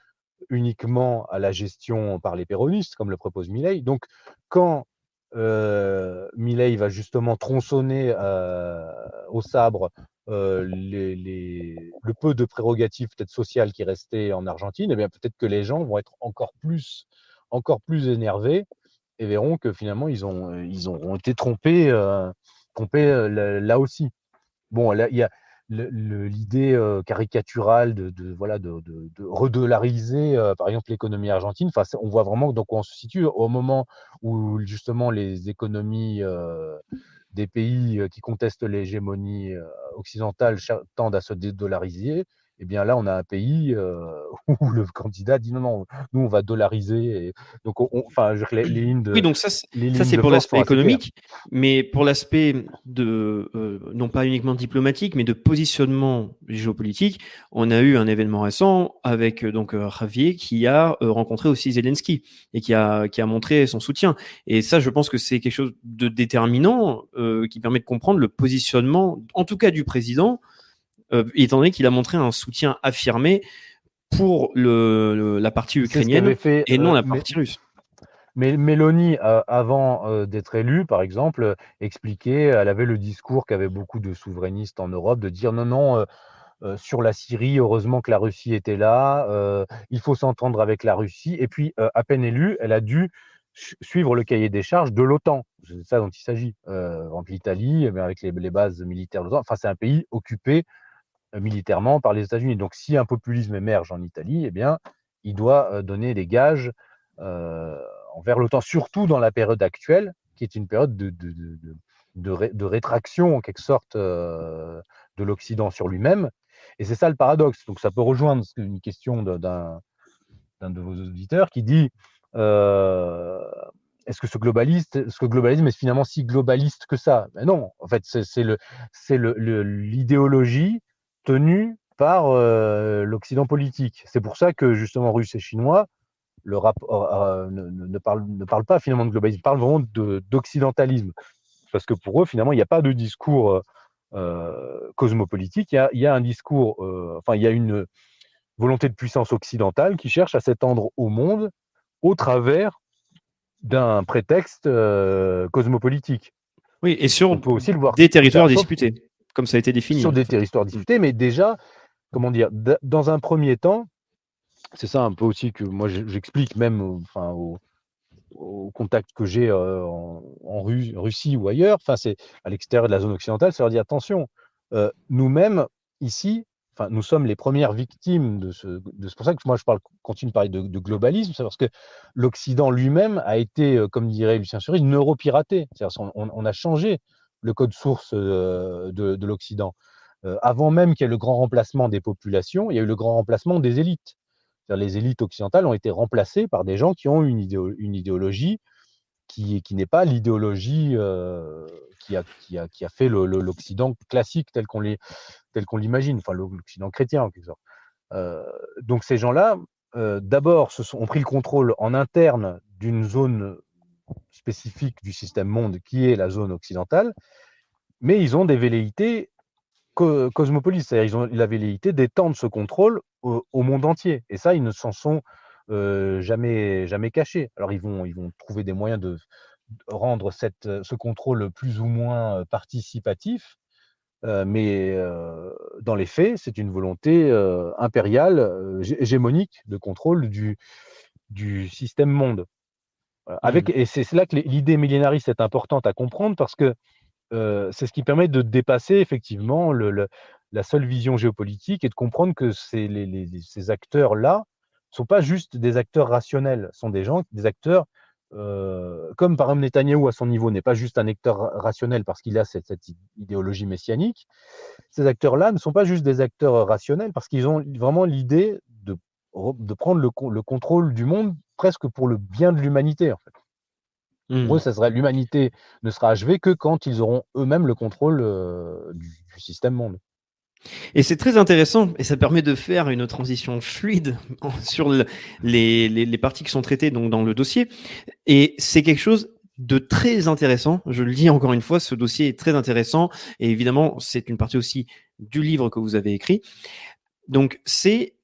uniquement à la gestion par les péronistes, comme le propose Millet. Donc, quand euh, Millet va justement tronçonner euh, au sabre euh, les, les, le peu de prérogatives peut-être sociales qui restaient en Argentine, et eh bien peut-être que les gens vont être encore plus, encore plus énervés et verront que finalement ils ont, ils ont été trompés, euh, trompés là, là, aussi. Bon, il y a l'idée caricaturale de, de voilà de, par exemple l'économie argentine. On voit vraiment donc où on se situe au moment où justement les économies des pays qui contestent l'hégémonie occidentale tendent à se dédollariser. Et bien là, on a un pays euh, où le candidat dit non, non, nous, on va dollariser. Et donc, on, enfin, les, les, lignes de. Oui, donc ça, ça c'est pour l'aspect économique, mais pour l'aspect de, euh, non pas uniquement diplomatique, mais de positionnement géopolitique, on a eu un événement récent avec donc Javier qui a rencontré aussi Zelensky et qui a, qui a montré son soutien. Et ça, je pense que c'est quelque chose de déterminant euh, qui permet de comprendre le positionnement, en tout cas du président, euh, étant donné qu'il a montré un soutien affirmé pour le, le, la partie ukrainienne fait, et non euh, la partie mais, russe. Mais Mélanie, euh, avant d'être élue, par exemple, expliquait, elle avait le discours qu'avaient beaucoup de souverainistes en Europe, de dire non, non, euh, sur la Syrie, heureusement que la Russie était là, il faut s'entendre avec la Russie. Et puis, à peine élue, elle a dû suivre le cahier des charges de l'OTAN. C'est ça dont il s'agit. entre l'Italie, avec les, les, bases militaires de l'OTAN, enfin, c'est un pays occupé militairement par les États-Unis. Donc, si un populisme émerge en Italie, eh bien, il doit donner des gages euh, envers l'OTAN, surtout dans la période actuelle, qui est une période de, de, de, rétraction, en quelque sorte, euh, de l'Occident sur lui-même. Et c'est ça le paradoxe. Donc, ça peut rejoindre une question d'un de vos auditeurs qui dit euh, est-ce que ce globaliste, ce globalisme est finalement si globaliste que ça? Mais non, en fait, c'est l'idéologie tenue par euh, l'Occident politique. C'est pour ça que justement Russes et Chinois le rapport euh, ne, ne, parlent, ne parlent pas finalement de globalisme, ils parlent vraiment d'occidentalisme. Parce que pour eux, finalement, il n'y a pas de discours euh, cosmopolitique, il y, a, il y, a, un discours, euh, enfin, il y a une volonté de puissance occidentale qui cherche à s'étendre au monde au travers d'un prétexte euh, cosmopolitique. Oui, et sur On peut aussi le voir des territoires disputés comme ça a été défini. Sur des territoires disputés, mais déjà, comment dire, dans un premier temps, c'est ça un peu aussi que moi j'explique même enfin, au, au contact que j'ai euh, en, en Ru Russie ou ailleurs, enfin c'est à l'extérieur de la zone occidentale, ça leur dit attention, euh, nous-mêmes ici, enfin nous sommes les premières victimes de ce. C'est pour ça que moi je parle, continue de parler de, de globalisme, c'est parce que l'Occident lui-même a été, euh, comme dirait Lucien Cerise, neuropiraté. C'est-à-dire on, on, a changé le code source de, de l'Occident. Euh, avant même qu'il y ait le grand remplacement des populations, il y a eu le grand remplacement des élites. Les élites occidentales ont été remplacées par des gens qui ont une, idéo une idéologie qui, qui n'est pas l'idéologie euh, qui, a, fait l'Occident classique tel qu'on qu l'imagine, enfin l'Occident chrétien en quelque sorte. Euh, donc ces gens-là, euh, d'abord, ont pris le contrôle en interne d'une zone spécifique du système monde qui est la zone occidentale, mais ils ont des velléités co cosmopolites, c'est-à-dire ils ont la velléité d'étendre ce contrôle au, monde entier. Et ça, ils ne s'en sont euh, jamais, jamais cachés. Alors ils vont, ils vont trouver des moyens de rendre cette, ce contrôle plus ou moins participatif, euh, mais euh, dans les faits, c'est une volonté euh, impériale, euh, hégémonique de contrôle du, du système monde. Avec, mmh. Et c'est là que l'idée millénariste est importante à comprendre parce que euh, c'est ce qui permet de dépasser effectivement le, le, la seule vision géopolitique et de comprendre que ces, les, les, ces acteurs-là ne sont pas juste des acteurs rationnels, sont des gens, des acteurs euh, comme par exemple Netanyahou à son niveau n'est pas juste un acteur rationnel parce qu'il a cette, cette, idéologie messianique, ces acteurs-là ne sont pas juste des acteurs rationnels parce qu'ils ont vraiment l'idée de prendre le, le, contrôle du monde presque pour le bien de l'humanité, en fait. Pour eux, mmh. ça serait l'humanité ne sera achevée que quand ils auront eux-mêmes le contrôle du, du système monde. Et c'est très intéressant et ça permet de faire une transition fluide sur les, les, parties qui sont traitées donc dans le dossier. Et c'est quelque chose de très intéressant. Je le dis encore une fois, ce dossier est très intéressant et évidemment c'est une partie aussi du livre que vous avez écrit. Donc c'est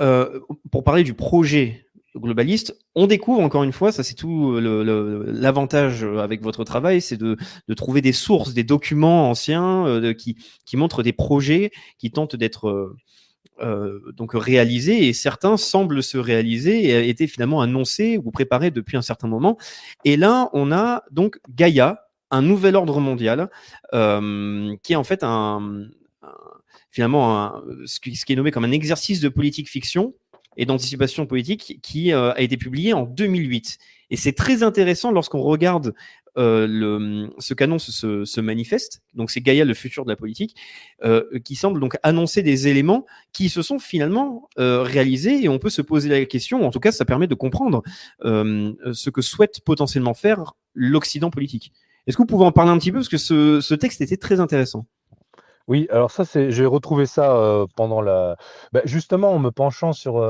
euh, pour parler du projet globaliste, on découvre encore une fois, ça c'est tout l'avantage avec votre travail, c'est de, trouver des sources, des documents anciens euh, qui, montrent des projets qui tentent d'être euh, euh, donc réalisés et certains semblent se réaliser et étaient finalement annoncés ou préparés depuis un certain moment. Et là, on a donc Gaïa, un nouvel ordre mondial, qui est en fait un, finalement ce qui est nommé comme un exercice de politique fiction et d'anticipation politique qui euh, a été publié en 2008. Et c'est très intéressant lorsqu'on regarde euh, ce qu'annonce ce, manifeste, donc c'est Gaïa le futur de la politique, euh, qui semble donc annoncer des éléments qui se sont finalement réalisés et on peut se poser la question, en tout cas ça permet de comprendre ce que souhaite potentiellement faire l'Occident politique. Est-ce que vous pouvez en parler un petit peu? Parce que ce texte était très intéressant oui, alors ça, c'est, j'ai retrouvé ça pendant la. Bah, justement, en me penchant sur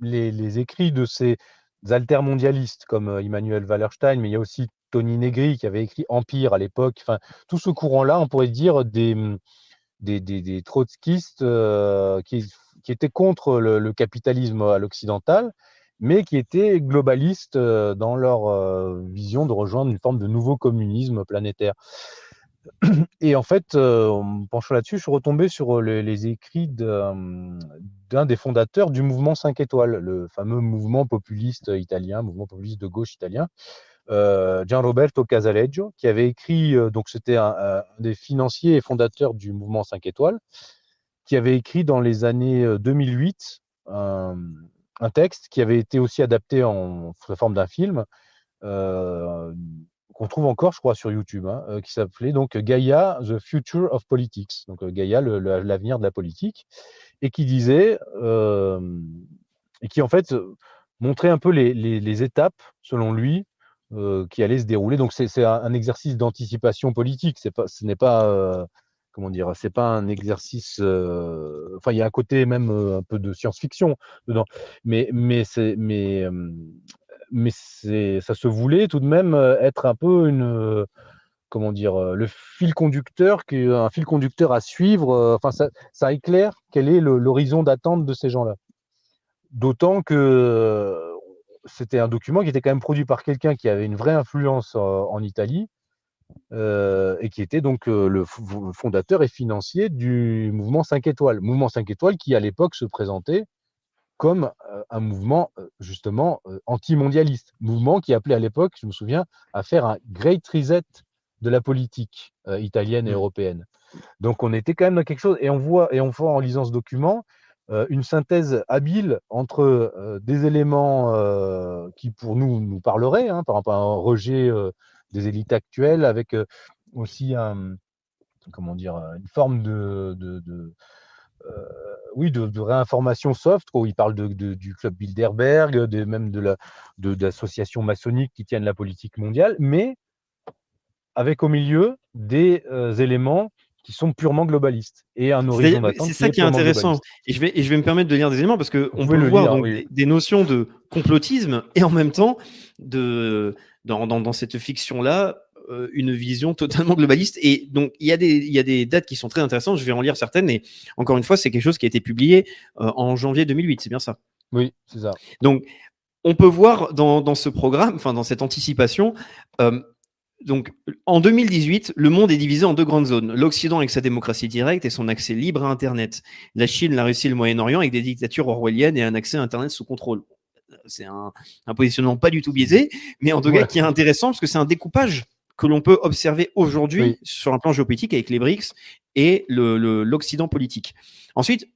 les, écrits de ces altermondialistes comme Emmanuel Wallerstein, mais il y a aussi Tony Negri qui avait écrit Empire à l'époque. Enfin, tout ce courant-là, on pourrait dire des, mmh, des, trotskistes qui, qui, étaient contre le, capitalisme à l'occidental, mais qui étaient globalistes dans leur vision de rejoindre une forme de nouveau communisme planétaire. Et en fait, euh, en me penchant là-dessus, je suis retombé sur euh, les, écrits d'un des fondateurs du mouvement 5 étoiles, le fameux mouvement populiste italien, mouvement populiste de gauche italien, euh, Gianroberto Casaleggio, qui avait écrit, donc c'était un, des financiers et fondateurs du mouvement 5 étoiles, qui avait écrit dans les années 2008 un, texte qui avait été aussi adapté en, sous forme d'un film qu'on trouve encore, je crois, sur YouTube, hein, euh, qui s'appelait donc Gaia, The Future of Politics, donc euh, Gaia, l'avenir de la politique, et qui disait, euh, et qui en fait montrait un peu les, étapes, selon lui, qui allaient se dérouler. Donc c'est un, exercice d'anticipation politique, pas, ce n'est pas, comment dire, c'est pas un exercice, enfin il y a un côté même un peu de science-fiction dedans, mais, mais, mais mais ça se voulait tout de même euh, être un peu une, euh, comment dire, euh, le fil conducteur, un fil conducteur à suivre. Enfin, ça, éclaire quel est l'horizon d'attente de ces gens-là. D'autant que c'était un document qui était quand même produit par quelqu'un qui avait une vraie influence en, Italie et qui était donc le fondateur et financier du mouvement 5 étoiles. Mouvement 5 étoiles qui à l'époque se présentait comme un mouvement justement anti-mondialiste, mouvement qui appelait à l'époque, je me souviens, à faire un great reset de la politique italienne et mmh. européenne. Donc on était quand même dans quelque chose, et on voit, et on voit en lisant ce document une synthèse habile entre des éléments qui pour nous nous parleraient, hein, par exemple un rejet des élites actuelles, avec aussi un, comment dire, une forme de, de euh, oui, de, réinformation soft, où il parle de, du club Bilderberg, de, même de d'associations maçonniques qui tiennent la politique mondiale, mais avec au milieu des euh, éléments qui sont purement globalistes et un horizon C'est ça qui est, intéressant. Et je, vais, et je vais me permettre de lire des éléments parce qu'on peut le voir des, notions de complotisme et en même temps de dans, dans, dans cette fiction là euh, une vision totalement globaliste. Et donc, il y, a des, il y a des dates qui sont très intéressantes. Je vais en lire certaines. Et encore une fois, c'est quelque chose qui a été publié euh, en janvier 2008. C'est bien ça? Oui, c'est ça. Donc, on peut voir dans, dans ce programme, enfin, dans cette anticipation, euh, donc, en 2018, le monde est divisé en deux grandes zones. L'Occident avec sa démocratie directe et son accès libre à Internet. La Chine, la Russie, le Moyen-Orient avec des dictatures orwelliennes et un accès à Internet sous contrôle. C'est un, un, positionnement pas du tout biaisé, mais en tout cas qui est intéressant parce que c'est un découpage que l'on peut observer aujourd'hui sur un plan géopolitique avec les BRICS et l'Occident politique. Ensuite,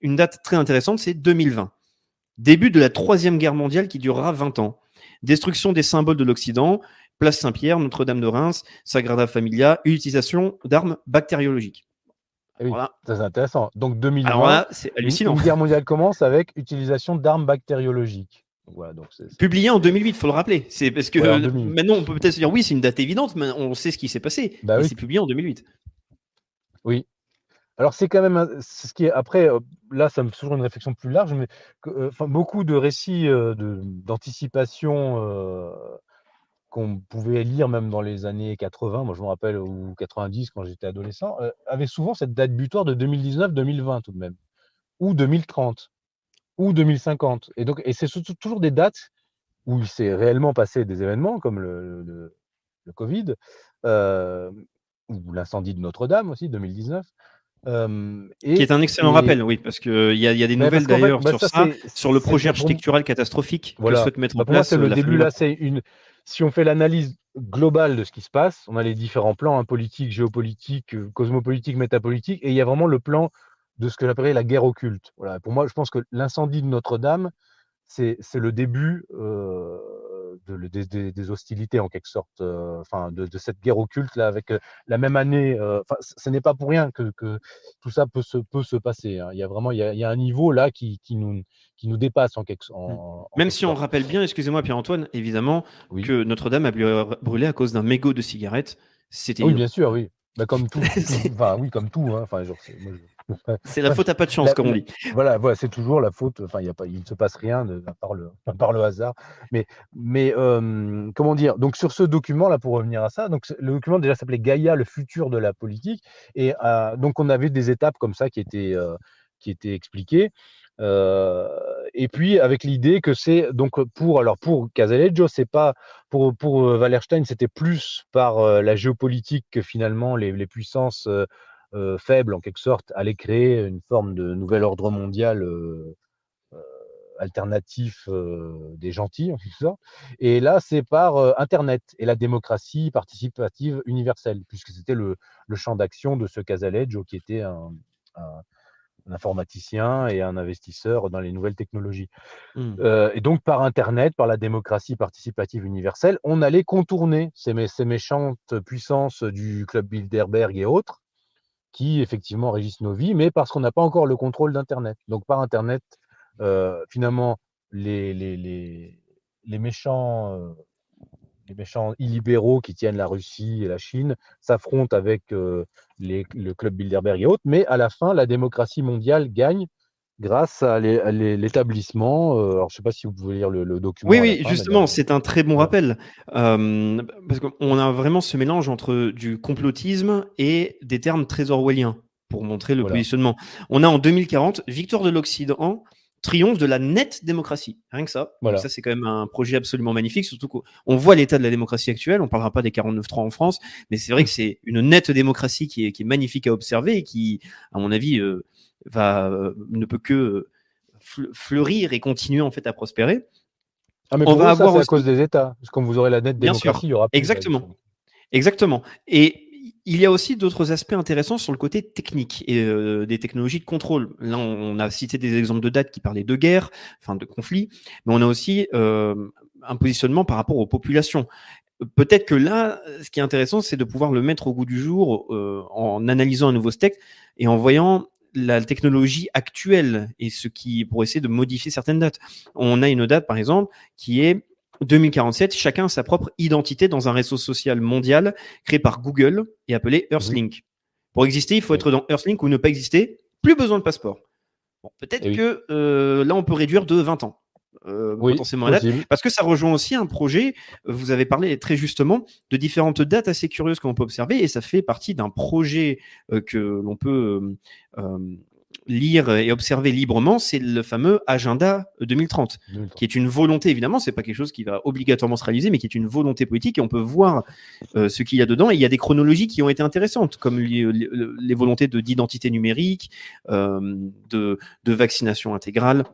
une date très intéressante, c'est 2020. Début de la troisième guerre mondiale qui durera 20 ans. Destruction des symboles de l'Occident, place Saint-Pierre, Notre-Dame de Reims, Sagrada Familia, utilisation d'armes bactériologiques. Oui, Voilà. ça c'est intéressant. Donc 2020, Alors là, hallucinant. une guerre mondiale commence avec utilisation d'armes bactériologiques. Donc Voilà, donc c'est- c'est- Publié en 2008, faut le rappeler. C'est parce que Ouais, en euh, 2008. maintenant on peut peut-être se dire oui, c'est une date évidente, mais on sait ce qui s'est passé. Bah oui. C'est publié en 2008. Oui. Alors c'est quand même ce qui est après euh, là ça me fait toujours une réflexion plus large mais que, euh, enfin beaucoup de récits euh, d'anticipation euh, qu'on pouvait lire même dans les années 80 moi je me rappelle ou 90 quand j'étais adolescent euh, avaient souvent cette date butoir de 2019-2020 tout de même ou 2030 ou 2050 et donc et c'est surtout toujours des dates où il s'est réellement passé des événements comme le, le, le Covid euh, ou l'incendie de Notre-Dame aussi 2019 euh, et, Qui est un excellent et- rappel, oui, parce qu'il y a, il y a des Mais nouvelles d'ailleurs bah, sur ça, sur le projet architectural catastrophique Voilà. que souhaite mettre Bah, en pour moi, place. c'est euh, le début. Là, c'est une. Si on fait l'analyse globale de ce qui se passe, on a les différents plans hein, politiques, géopolitiques, euh, cosmopolitiques, métapolitiques, et il y a vraiment le plan de ce que j'appellerais la guerre occulte. Voilà. Pour moi, je pense que l'incendie de Notre-Dame, c'est le début euh, de, des, hostilités en quelque sorte, euh, enfin de, de cette guerre occulte là, avec euh, la même année. ce n'est pas pour rien que, que tout ça peut se peut se passer. hein. Il y a vraiment il y a, il y a un niveau là qui, qui nous qui nous dépasse en quelque en, en Même quelque si on rappelle bien, excusez-moi Pierre-Antoine, évidemment, Oui. que Notre-Dame a brûlé- à cause d'un mégot de cigarette. C'était Oui, bien sûr, oui. Bah, comme tout, tout- C'est- enfin oui, comme tout. hein. Enfin, genre, c'est- moi, je- c'est la faute à pas de chance, La- comme on dit. voilà, voilà, c'est toujours la faute. Enfin, il y a pas, il ne se passe rien de, à, part le, à part le hasard. Mais, mais euh, comment dire Donc sur ce document là, pour revenir à ça, donc le document déjà s'appelait Gaïa, le futur de la politique, et euh, donc on avait des étapes comme ça qui étaient euh, qui étaient expliquées. Euh, et puis avec l'idée que c'est donc pour alors pour Casaleggio, c'est pas pour pour Wallerstein, c'était plus par euh, la géopolitique que finalement les, les puissances euh, euh, faibles en quelque sorte allaient créer une forme de nouvel ordre mondial euh, euh, alternatif des gentils en quelque sorte. Et là, c'est par Internet et la démocratie participative universelle, puisque c'était le, le champ d'action de ce Casaleggio qui était un, un- un informaticien et un investisseur dans les nouvelles technologies. Euh, et donc, par Internet, par la démocratie participative universelle, on allait contourner ces, mé- ces méchantes puissances du club Bilderberg et autres, qui effectivement régissent nos vies, mais parce qu'on n'a pas encore le contrôle d'Internet. Donc, par Internet, euh, finalement, les, les, les, méchants. euh, les méchants illibéraux qui tiennent la Russie et la Chine s'affrontent avec euh, les- le club Bilderberg et autres, mais à la fin, la démocratie mondiale gagne grâce à l'é- à l'é- l'établissement. euh, alors, je ne sais pas si vous pouvez lire le, le document. Oui, oui, fin, justement, c'est un très bon rappel. Euh, parce qu'on a vraiment ce mélange entre du complotisme et des termes très orwelliens pour montrer le Voilà. positionnement. On a en 2040 victoire de l'Occident, triomphe de la nette démocratie. Rien que ça. Donc ça, c'est quand même un projet absolument magnifique, surtout qu'on voit l'état de la démocratie actuelle. On parlera pas des 49.3 en France, mais c'est vrai que c'est une nette démocratie qui est, qui est magnifique à observer et qui, à mon avis, euh, va, euh, ne peut que euh, fle- fleurir et continuer en fait à prospérer. Ah, mais on va ça, avoir c'est à cause des États. Parce que quand vous aurez la nette Bien démocratie, sûr. il y aura plus. Exactement. Exactement. Et il y a aussi d'autres aspects intéressants sur le côté technique et euh, des technologies de contrôle. Là, on a cité des exemples de dates qui parlaient de guerre, enfin de conflit, mais on a aussi euh, un positionnement par rapport aux populations. Peut-être que là, ce qui est intéressant, c'est de pouvoir le mettre au goût du jour euh, en analysant un nouveau texte et en voyant la technologie actuelle et ce qui pour essayer de modifier certaines dates. On a une date, par exemple, qui est 2047, chacun a sa propre identité dans un réseau social mondial créé par Google et appelé Earthlink. Pour exister, il faut être dans Earthlink ou ne pas exister. Plus besoin de passeport. Bon, Peut-être Eh oui. que euh, là, on peut réduire de 20 ans. Euh, Oui, potentiellement date. possible. Parce que ça rejoint aussi un projet, vous avez parlé très justement de différentes dates assez curieuses qu'on peut observer, et ça fait partie d'un projet euh, que l'on peut euh, lire et observer librement, c'est le fameux agenda 2030 qui est une volonté, évidemment, c'est pas quelque chose qui va obligatoirement se réaliser, mais qui est une volonté politique, et on peut voir euh, ce qu'il y a dedans. Et il y a des chronologies qui ont été intéressantes, comme les, volontés de d'identité numérique, euh, de, de vaccination intégrale.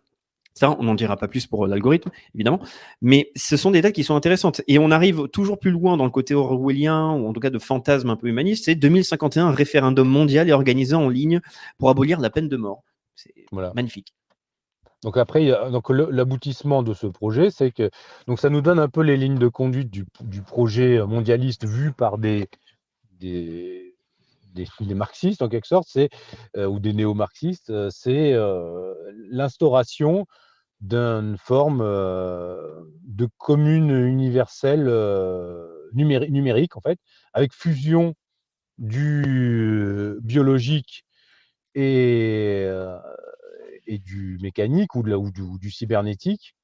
Ça, on n'en dira pas plus pour l'algorithme, évidemment. Mais ce sont des dates qui sont intéressantes. Et on arrive toujours plus loin dans le côté orwellien, ou en tout cas de fantasme un peu humaniste. C'est 2051, un référendum mondial est organisé en ligne pour abolir la peine de mort. C'est Voilà. magnifique. Donc après, donc l'aboutissement de ce projet, c'est que donc ça nous donne un peu les lignes de conduite du, du projet mondialiste vu par des, des, des, marxistes en quelque sorte, c'est ou des néo-marxistes, c'est l'instauration d'une forme de commune universelle numérique, en fait, avec fusion du biologique et, et du mécanique ou, de la, ou, du, cybernétique,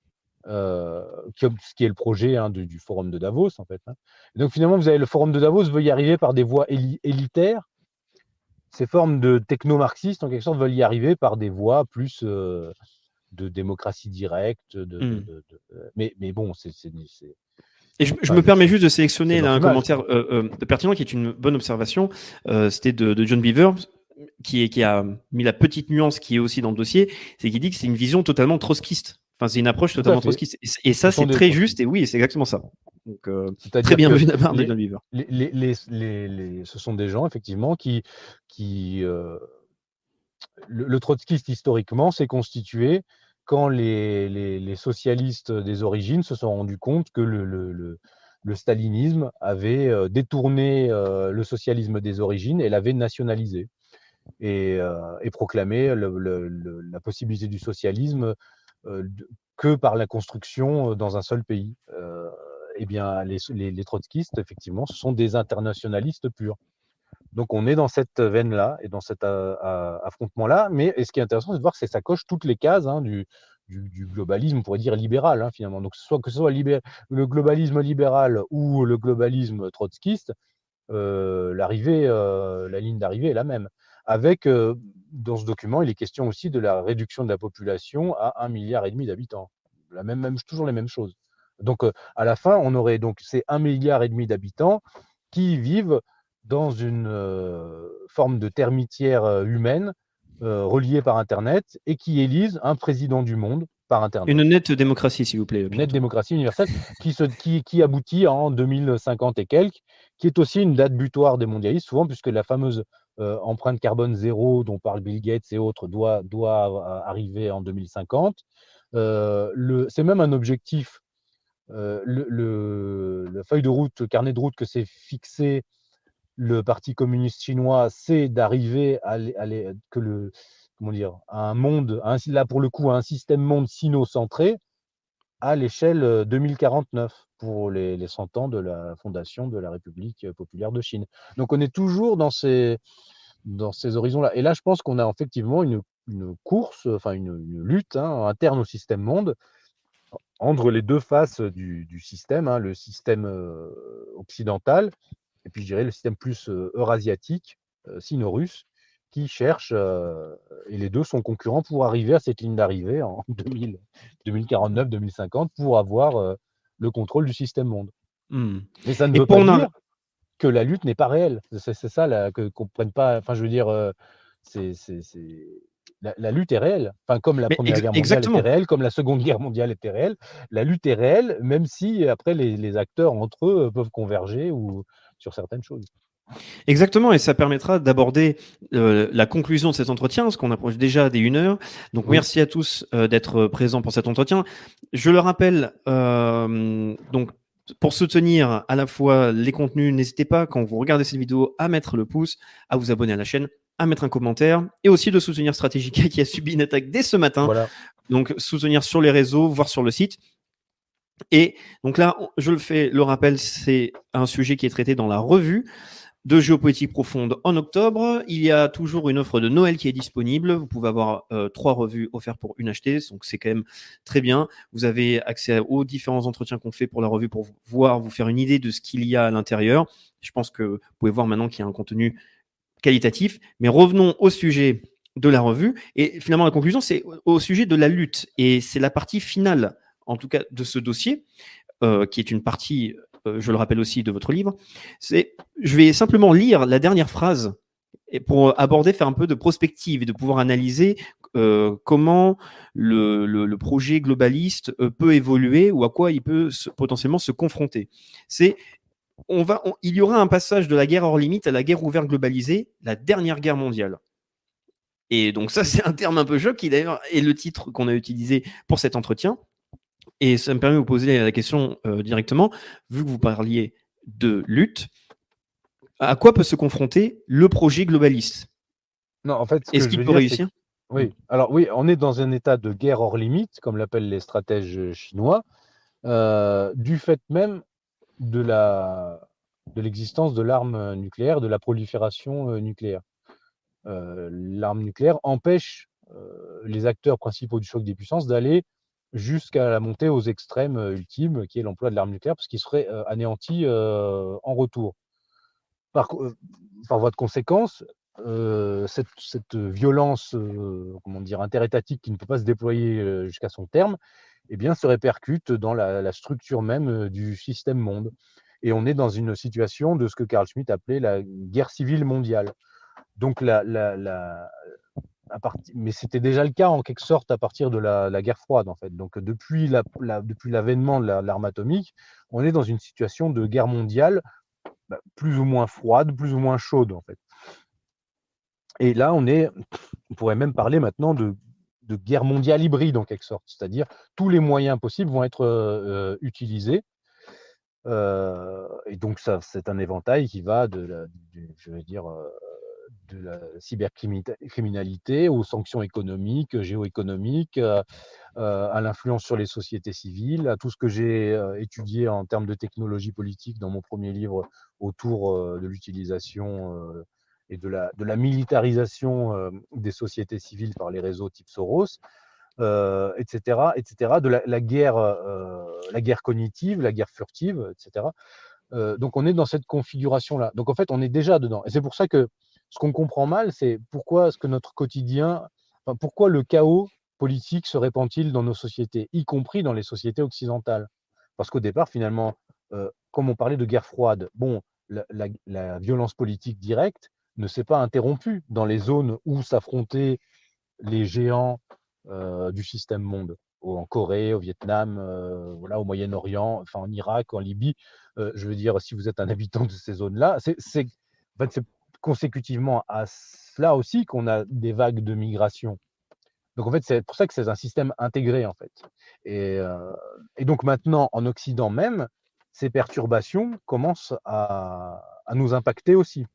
ce qui est le projet hein, du forum de Davos, en fait. Hein. donc finalement, vous avez le forum de Davos veut y arriver par des voies élitaires. Ces formes de techno-marxistes, en quelque sorte, veulent y arriver par des voies plus de démocratie directe. De, mmh. mais, mais, bon, c'est. Et je, me permets juste de sélectionner là, un commentaire euh, euh, pertinent qui est une bonne observation. Euh, c'était de, John Beaver. Qui, est, qui a mis la petite nuance qui est aussi dans le dossier, c'est qu'il dit que c'est une vision totalement trotskiste. Enfin, c'est une approche totalement trotskiste. Et, ça, c'est très juste. Et oui, c'est exactement ça. Donc, très bien vu de la part de John Beaver. Les, les, ce sont des gens, effectivement, qui, qui le, le trotskiste, historiquement, s'est constitué quand les, socialistes des origines se sont rendus compte que le, stalinisme avait euh, détourné euh, le socialisme des origines et l'avait nationalisé et, euh, proclamé la possibilité du socialisme que par la construction dans un seul pays. eh bien, les, les, trotskistes, effectivement, ce sont des internationalistes purs. Donc on est dans cette veine-là et dans cet affrontement-là. Mais ce qui est intéressant, c'est de voir que ça coche toutes les cases hein, du, globalisme, on pourrait dire libéral hein, finalement. Donc soit, que ce soit le globalisme libéral ou le globalisme trotskiste, euh, l'arrivée, euh, la ligne d'arrivée est la même. Avec, euh, dans ce document, il est question aussi de la réduction de la population à un milliard et demi d'habitants. La même, même, toujours les mêmes choses. Donc à la fin, on aurait donc ces un milliard et demi d'habitants qui vivent dans une forme de termitière humaine reliée par Internet et qui élise un président du monde par Internet. Une nette démocratie, s'il vous plaît. Une nette démocratie universelle qui, se, qui, qui, aboutit en 2050 et quelques, qui est aussi une date butoir des mondialistes, souvent puisque la fameuse empreinte carbone zéro dont parle Bill Gates et autres doit, doit arriver en 2050. C'est même un objectif, le, le, la feuille de route, le carnet de route que s'est fixé le Parti communiste chinois, c'est d'arriver à, que le, comment dire, à un monde, là pour le coup, à un système monde sino-centré à l'échelle 2049 euh, pour les, les, 100 ans de la fondation de la République populaire de Chine. Donc on est toujours dans ces, dans ces horizons-là. Et là, je pense qu'on a effectivement une, course, enfin une, lutte hein, interne au système monde entre les deux faces du, système, hein, le système euh, occidental et puis je dirais le système plus eurasiatique, sino-russe, qui cherche, et les deux sont concurrents pour arriver à cette ligne d'arrivée en 2049-2050 pour avoir le contrôle du système monde. Mmh. Mais ça ne veut pas dire que la lutte n'est pas réelle. C'est ça là, que comprennent pas. Enfin, je veux dire, c'est la, lutte est réelle. Enfin, comme la Première Guerre mondiale était réelle, comme la Seconde Guerre mondiale était réelle, la lutte est réelle, même si après les, les acteurs entre eux peuvent converger ou, sur certaines choses. Exactement, et ça permettra d'aborder euh, la conclusion de cet entretien, parce qu'on approche déjà des une heure. Donc merci à tous euh, d'être présents pour cet entretien. Je le rappelle, euh, donc pour soutenir à la fois les contenus, n'hésitez pas quand vous regardez cette vidéo à mettre le pouce, à vous abonner à la chaîne, à mettre un commentaire, et aussi de soutenir Stratégica qui a subi une attaque dès ce matin. Donc soutenir sur les réseaux, voire sur le site. Et donc là, je le fais, le rappel, c'est un sujet qui est traité dans la revue de géopolitique profonde en octobre. Il y a toujours une offre de Noël qui est disponible. Vous pouvez avoir euh, trois revues offertes pour une achetée, donc c'est quand même très bien. Vous avez accès aux différents entretiens qu'on fait pour la revue pour voir, vous faire une idée de ce qu'il y a à l'intérieur. Je pense que vous pouvez voir maintenant qu'il y a un contenu qualitatif. Mais revenons au sujet de la revue. Et finalement, la conclusion, c'est au sujet de la lutte. Et c'est la partie finale en tout cas de ce dossier, euh, qui est une partie, euh, je le rappelle aussi, de votre livre, c'est, je vais simplement lire la dernière phrase et pour aborder, faire un peu de prospective et de pouvoir analyser euh, comment le, projet globaliste peut évoluer ou à quoi il peut potentiellement se confronter. C'est on va, il y aura un passage de la guerre hors limite à la guerre ouverte globalisée, la dernière guerre mondiale. Et donc ça, c'est un terme un peu choc qui d'ailleurs est le titre qu'on a utilisé pour cet entretien. Et ça me permet de vous poser la question euh, directement, vu que vous parliez de lutte, à quoi peut se confronter le projet globaliste? Non, en fait, Est-ce qu'il peut dire, réussir? Oui, alors oui, on est dans un état de guerre hors limite, comme l'appellent les stratèges chinois, euh, du fait même de la de l'existence de l'arme nucléaire, de la prolifération euh, nucléaire. Euh, l'arme nucléaire empêche euh, les acteurs principaux du choc des puissances d'aller jusqu'à la montée aux extrêmes euh, ultimes, qui est l'emploi de l'arme nucléaire, parce qu'il serait euh, anéanti euh, en retour. Par, par voie de conséquence, cette, cette violence comment dire, interétatique qui ne peut pas se déployer jusqu'à son terme, eh bien, se répercute dans la, structure même du système monde. Et on est dans une situation de ce que Carl Schmitt appelait la guerre civile mondiale. Donc, la- mais c'était déjà le cas en quelque sorte à partir de la, guerre froide, en fait. Donc, depuis la- la- depuis l'avènement de la- l'arme atomique, on est dans une situation de guerre mondiale bah, plus ou moins froide, plus ou moins chaude, en fait. Et là, on est, on pourrait même parler maintenant de, guerre mondiale hybride en quelque sorte, c'est-à-dire tous les moyens possibles vont être euh, utilisés. Euh, et donc, c'est un éventail qui va de la, je vais dire, euh, de la cybercriminalité aux sanctions économiques, géoéconomiques, euh, euh, à l'influence sur les sociétés civiles, à tout ce que j'ai euh, étudié en termes de technologie politique dans mon premier livre autour de l'utilisation et de la, de la militarisation des sociétés civiles par les réseaux type Soros, etc., etc., de la, guerre, la guerre cognitive, la guerre furtive, etc. Donc on est dans cette configuration-là. Donc en fait, on est déjà dedans. Et c'est pour ça que ce qu'on comprend mal, c'est pourquoi est-ce que notre quotidien, pourquoi le chaos politique se répand-il dans nos sociétés, y compris dans les sociétés occidentales? Parce qu'au départ, finalement, euh, comme on parlait de guerre froide, bon, la, violence politique directe ne s'est pas interrompue dans les zones où s'affrontaient les géants euh, du système monde, en Corée, au Vietnam, euh, voilà, au Moyen-Orient, enfin en Irak, en Libye. Je veux dire, si vous êtes un habitant de ces zones-là, c'est consécutivement à cela aussi qu'on a des vagues de migration. Donc en fait, c'est pour ça que c'est un système intégré en fait. Et, euh, et donc maintenant, en Occident même, ces perturbations commencent à, à nous impacter aussi.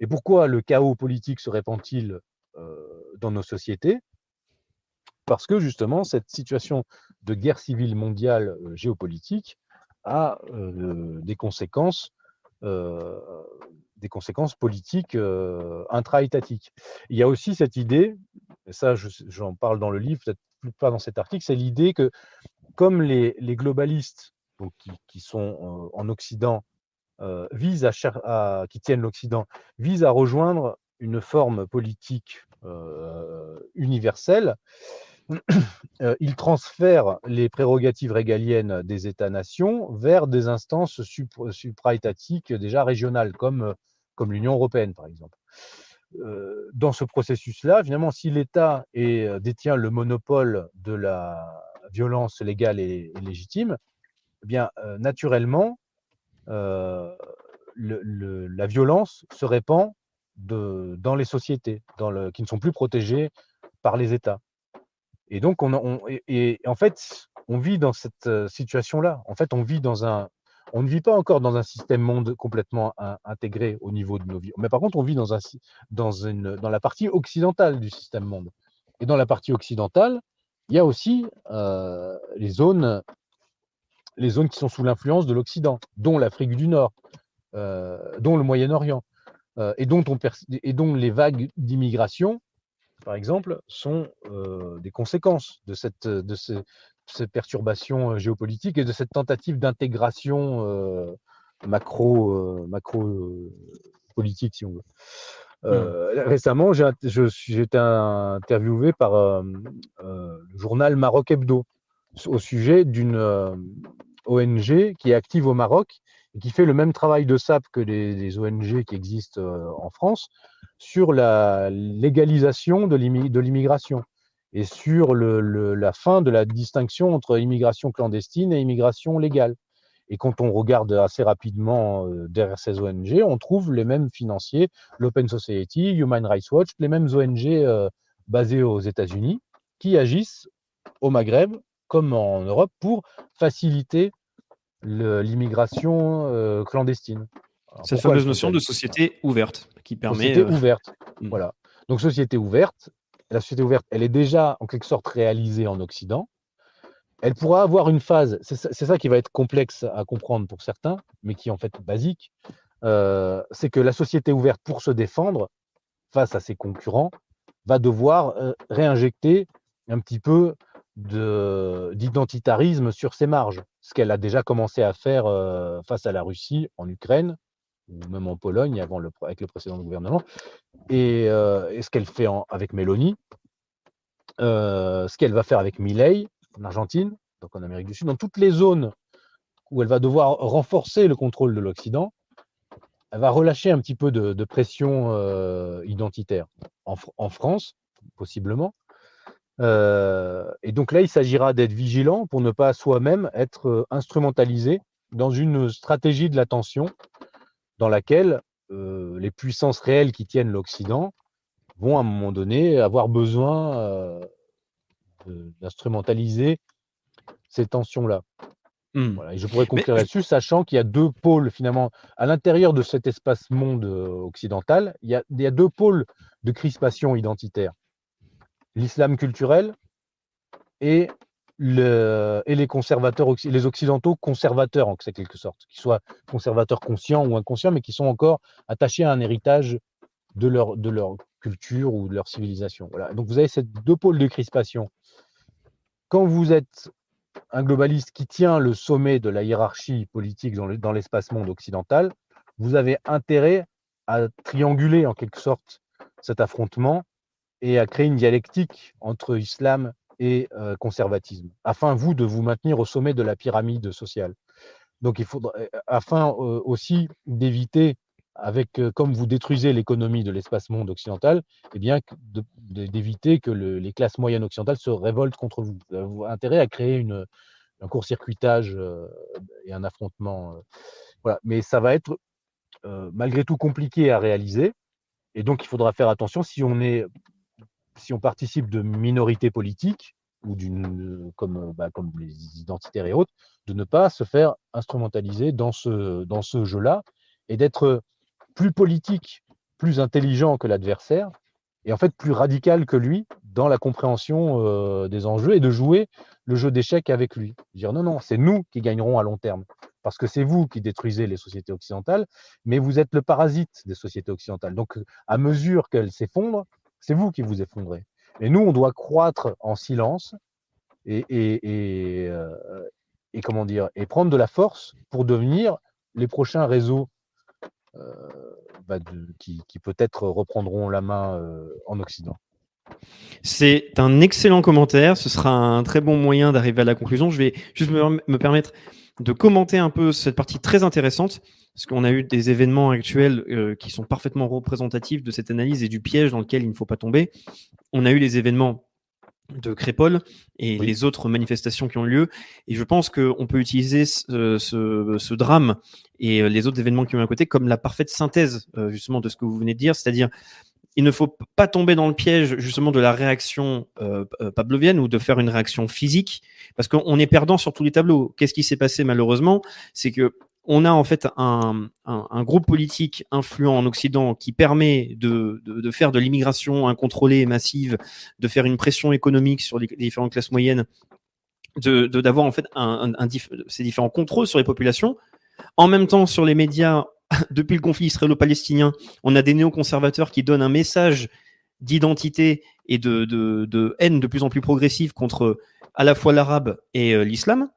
Et pourquoi le chaos politique se répand-il euh, dans nos sociétés? Parce que justement, cette situation de guerre civile mondiale euh, géopolitique a des conséquences, des conséquences politiques euh, intra-étatiques. Il y a aussi cette idée, et ça je- j'en parle dans le livre, peut-être plus pas dans cet article, c'est l'idée que comme les, globalistes qui, sont euh, en Occident euh, visent à- qui tiennent l'Occident, visent à rejoindre une forme politique euh, universelle, euh, ils transfèrent les prérogatives régaliennes des États-nations vers des instances supra- supra-étatiques déjà régionales, comme, euh, comme l'Union européenne, par exemple. Euh, dans ce processus-là, finalement, si l'État détient le monopole de la violence légale et, légitime, eh bien, naturellement, le- le- la violence se répand dans les sociétés qui ne sont plus protégées par les États. Et donc, on, en fait, on vit dans cette euh, situation-là. En fait, on ne vit pas encore dans un système monde complètement in- intégré au niveau de nos vies. Mais par contre, on vit dans, la partie occidentale du système monde. Et dans la partie occidentale, il y a aussi euh, les zones, qui sont sous l'influence de l'Occident, dont l'Afrique du Nord, euh, dont le Moyen-Orient, et dont les vagues d'immigration par exemple, sont euh, des conséquences de cette, de ce- ces perturbations géopolitiques et de cette tentative d'intégration euh, macro, macro politique, si on veut. Euh, Récemment, j'ai été interviewé par euh, euh, le journal Maroc Hebdo au sujet d'une ONG qui est active au Maroc et qui fait le même travail de SAP que les, les ONG qui existent en France sur la légalisation de l'immi- de l'immigration et sur la fin de la distinction entre immigration clandestine et immigration légale. Et quand on regarde assez rapidement euh, derrière ces ONG, on trouve les mêmes financiers, l'Open Society, Human Rights Watch, les mêmes ONG euh, basées aux États-Unis qui agissent au Maghreb comme en Europe pour faciliter l'immigration euh, clandestine. Alors, Cette fameuse notion de société ouverte qui permet. Société euh, ouverte. Mm. Voilà. Donc, société ouverte. La société ouverte, elle est déjà en quelque sorte réalisée en Occident. Elle pourra avoir une phase, c'est ça, qui va être complexe à comprendre pour certains, mais qui est en fait basique. euh, c'est que la société ouverte, pour se défendre face à ses concurrents, va devoir euh, réinjecter un petit peu de- d'identitarisme sur ses marges, ce qu'elle a déjà commencé à faire euh, face à la Russie en Ukraine, ou même en Pologne avec le précédent gouvernement, et, euh, ce qu'elle fait avec Mélanie, euh, ce qu'elle va faire avec Milei en Argentine, donc en Amérique du Sud, dans toutes les zones où elle va devoir renforcer le contrôle de l'Occident, elle va relâcher un petit peu de, pression euh, identitaire en, Fr- en France, possiblement. Et donc là, il s'agira d'être vigilant pour ne pas soi-même être instrumentalisé dans une stratégie de l'attention dans laquelle euh, les puissances réelles qui tiennent l'Occident vont à un moment donné avoir besoin euh, d'instrumentaliser ces tensions-là. hmm. Voilà, et je pourrais conclure là-dessus, sachant qu'il y a deux pôles finalement à l'intérieur de cet espace monde euh, occidental. Il y, a, il y a deux pôles de crispation identitaire l'islam culturel et, et les conservateurs, les occidentaux conservateurs en quelque sorte, qui soient conservateurs conscients ou inconscients, mais qui sont encore attachés à un héritage de leur, de leur culture ou de leur civilisation. Voilà. Donc vous avez ces deux pôles de crispation. Quand vous êtes un globaliste qui tient le sommet de la hiérarchie politique dans l'espace monde occidental, vous avez intérêt à trianguler en quelque sorte cet affrontement et à créer une dialectique entre islam et conservatisme, afin, vous, de vous maintenir au sommet de la pyramide sociale. Donc, il faudra, afin aussi d'éviter, avec, comme vous détruisez l'économie de l'espace monde occidental, eh bien, d'éviter que le- les classes moyennes occidentales se révoltent contre vous. Vous avez intérêt à créer une, un court-circuitage et un affrontement. voilà. Mais ça va être malgré tout compliqué à réaliser. Et donc, il faudra faire attention si on est si on participe de minorités politiques ou d'une comme, euh, bah, comme les identitaires et autres, de ne pas se faire instrumentaliser dans ce, dans ce jeu-là et d'être plus politique, plus intelligent que l'adversaire et en fait plus radical que lui dans la compréhension euh, des enjeux et de jouer le jeu d'échecs avec lui. Dire non, non, c'est nous qui gagnerons à long terme parce que c'est vous qui détruisez les sociétés occidentales, mais vous êtes le parasite des sociétés occidentales. Donc, à mesure qu'elles s'effondrent, c'est vous qui vous effondrez. Et nous, on doit croître en silence et, et, euh, et comment dire et prendre de la force pour devenir les prochains réseaux euh, bah, qui, qui peut-être reprendront la main euh, en Occident. C'est un excellent commentaire. Ce sera un très bon moyen d'arriver à la conclusion. Je vais juste me, me permettre de commenter un peu cette partie très intéressante, parce qu'on a eu des événements actuels euh, qui sont parfaitement représentatifs de cette analyse et du piège dans lequel il ne faut pas tomber. On a eu les événements de Crépole et Oui. les autres manifestations qui ont lieu. Et je pense qu'on peut utiliser ce, ce- ce drame et euh, les autres événements qui ont eu à côté comme la parfaite synthèse euh, justement de ce que vous venez de dire, c'est-à-dire il ne faut pas tomber dans le piège justement de la réaction euh, euh, pavlovienne ou de faire une réaction physique, parce qu'on est perdant sur tous les tableaux. Qu'est-ce qui s'est passé malheureusement? C'est que on a en fait un, groupe politique influent en Occident qui permet de, faire de l'immigration incontrôlée et massive, de faire une pression économique sur les, différentes classes moyennes, de de- d'avoir en fait ces différents contrôles sur les populations. En même temps, sur les médias, depuis le conflit israélo-palestinien, on a des néoconservateurs qui donnent un message d'identité et de haine de plus en plus progressive contre à la fois l'arabe et euh, l'islam,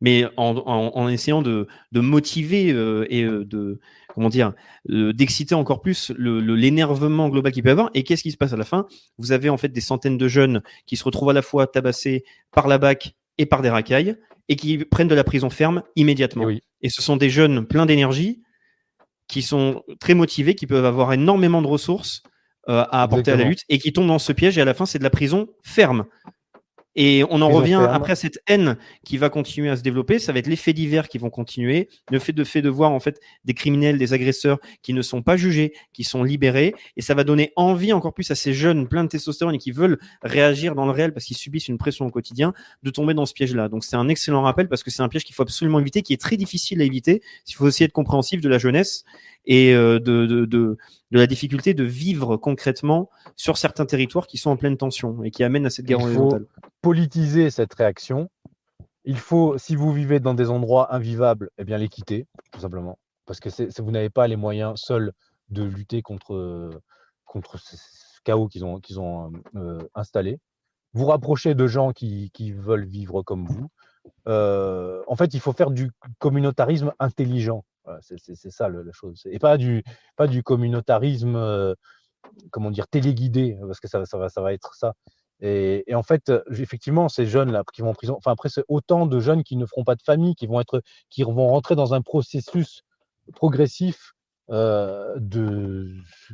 mais en, en, en essayant de, de motiver euh, et euh, de comment dire euh, d'exciter encore plus le- le- l'énervement global qu'il peut y avoir. Et qu'est-ce qui se passe à la fin? Vous avez en fait des centaines de jeunes qui se retrouvent à la fois tabassés par la BAC et par des racailles et qui prennent de la prison ferme immédiatement. Et oui. Et ce sont des jeunes pleins d'énergie qui sont très motivés, qui peuvent avoir énormément de ressources euh, à apporter à la lutte et qui tombent dans ce piège et à la fin c'est de la prison ferme. Et on en revient après à cette haine qui va continuer à se développer. Ça va être les faits divers qui vont continuer. Le fait de fait de voir en fait des criminels, des agresseurs qui ne sont pas jugés, qui sont libérés, et ça va donner envie encore plus à ces jeunes pleins de testostérone et qui veulent réagir dans le réel parce qu'ils subissent une pression au quotidien de tomber dans ce piège-là. Donc c'est un excellent rappel parce que c'est un piège qu'il faut absolument éviter, qui est très difficile à éviter. Il faut aussi être compréhensif de la jeunesse et euh, de, de, de, de la difficulté de vivre concrètement sur certains territoires qui sont en pleine tension et qui amènent à cette guerre Il faut- politiser cette réaction. Il faut, si vous vivez dans des endroits invivables, eh bien les quitter, tout simplement. Parce que vous n'avez pas les moyens seuls de lutter contre, contre ce, ce chaos qu'ils ont, qu'ils ont euh, installé. Vous rapprocher de gens qui, qui veulent vivre comme vous. Euh, en fait, il faut faire du communautarisme intelligent. C'est ça la chose. Et pas du, pas du communautarisme, euh, comment dire, téléguidé, parce que ça, ça, va, ça va être ça. Et, en fait, euh, effectivement, ces jeunes-là qui vont en prison, enfin après, c'est autant de jeunes qui ne feront pas de famille, qui vont être, qui vont rentrer dans un processus progressif euh, de,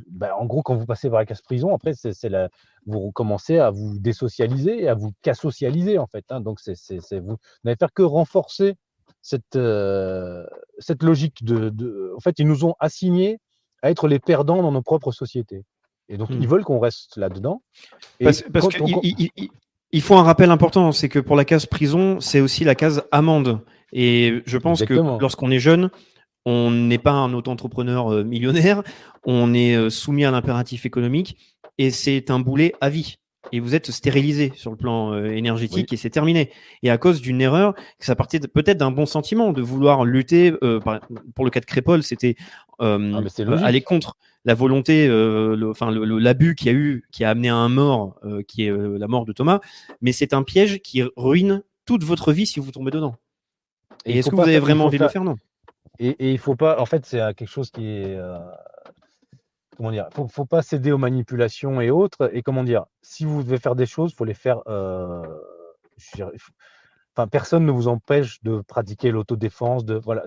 ben, en gros, quand vous passez par la case prison, après, c'est la, vous commencez à vous désocialiser à vous cassocialiser en fait. hein. donc, c'est- vous n'allez faire que renforcer cette, euh, cette logique de, de, en fait, ils nous ont assignés à être les perdants dans nos propres sociétés. Et donc, Hmm. ils veulent qu'on reste là-dedans. Parce, parce on- il, un rappel important, c'est que pour la case prison, c'est aussi la case amende. Et je pense Exactement. que lorsqu'on est jeune, on n'est pas un auto-entrepreneur euh, millionnaire, on est euh, soumis à l'impératif économique et c'est un boulet à vie. Et vous êtes stérilisé sur le plan euh, énergétique et c'est terminé. Et à cause d'une erreur, ça partait peut-être d'un bon sentiment de vouloir lutter. euh, par- pour le cas de Crépol, c'était euh, Ah, euh, aller contre la volonté, euh, le- enfin l'abus qu'il y a eu, qui a amené à un mort, euh, qui est la mort de Thomas. Mais c'est un piège qui ruine toute votre vie si vous tombez dedans. Et, est-ce que vous avez vraiment envie de le faire- Non. Et, et il faut pas, en fait, c'est quelque chose qui est, euh, comment dire, faut, pas céder aux manipulations et autres. Et comment dire, si vous devez faire des choses, faut les faire. euh, Enfin, personne ne vous empêche de pratiquer l'autodéfense, de voilà.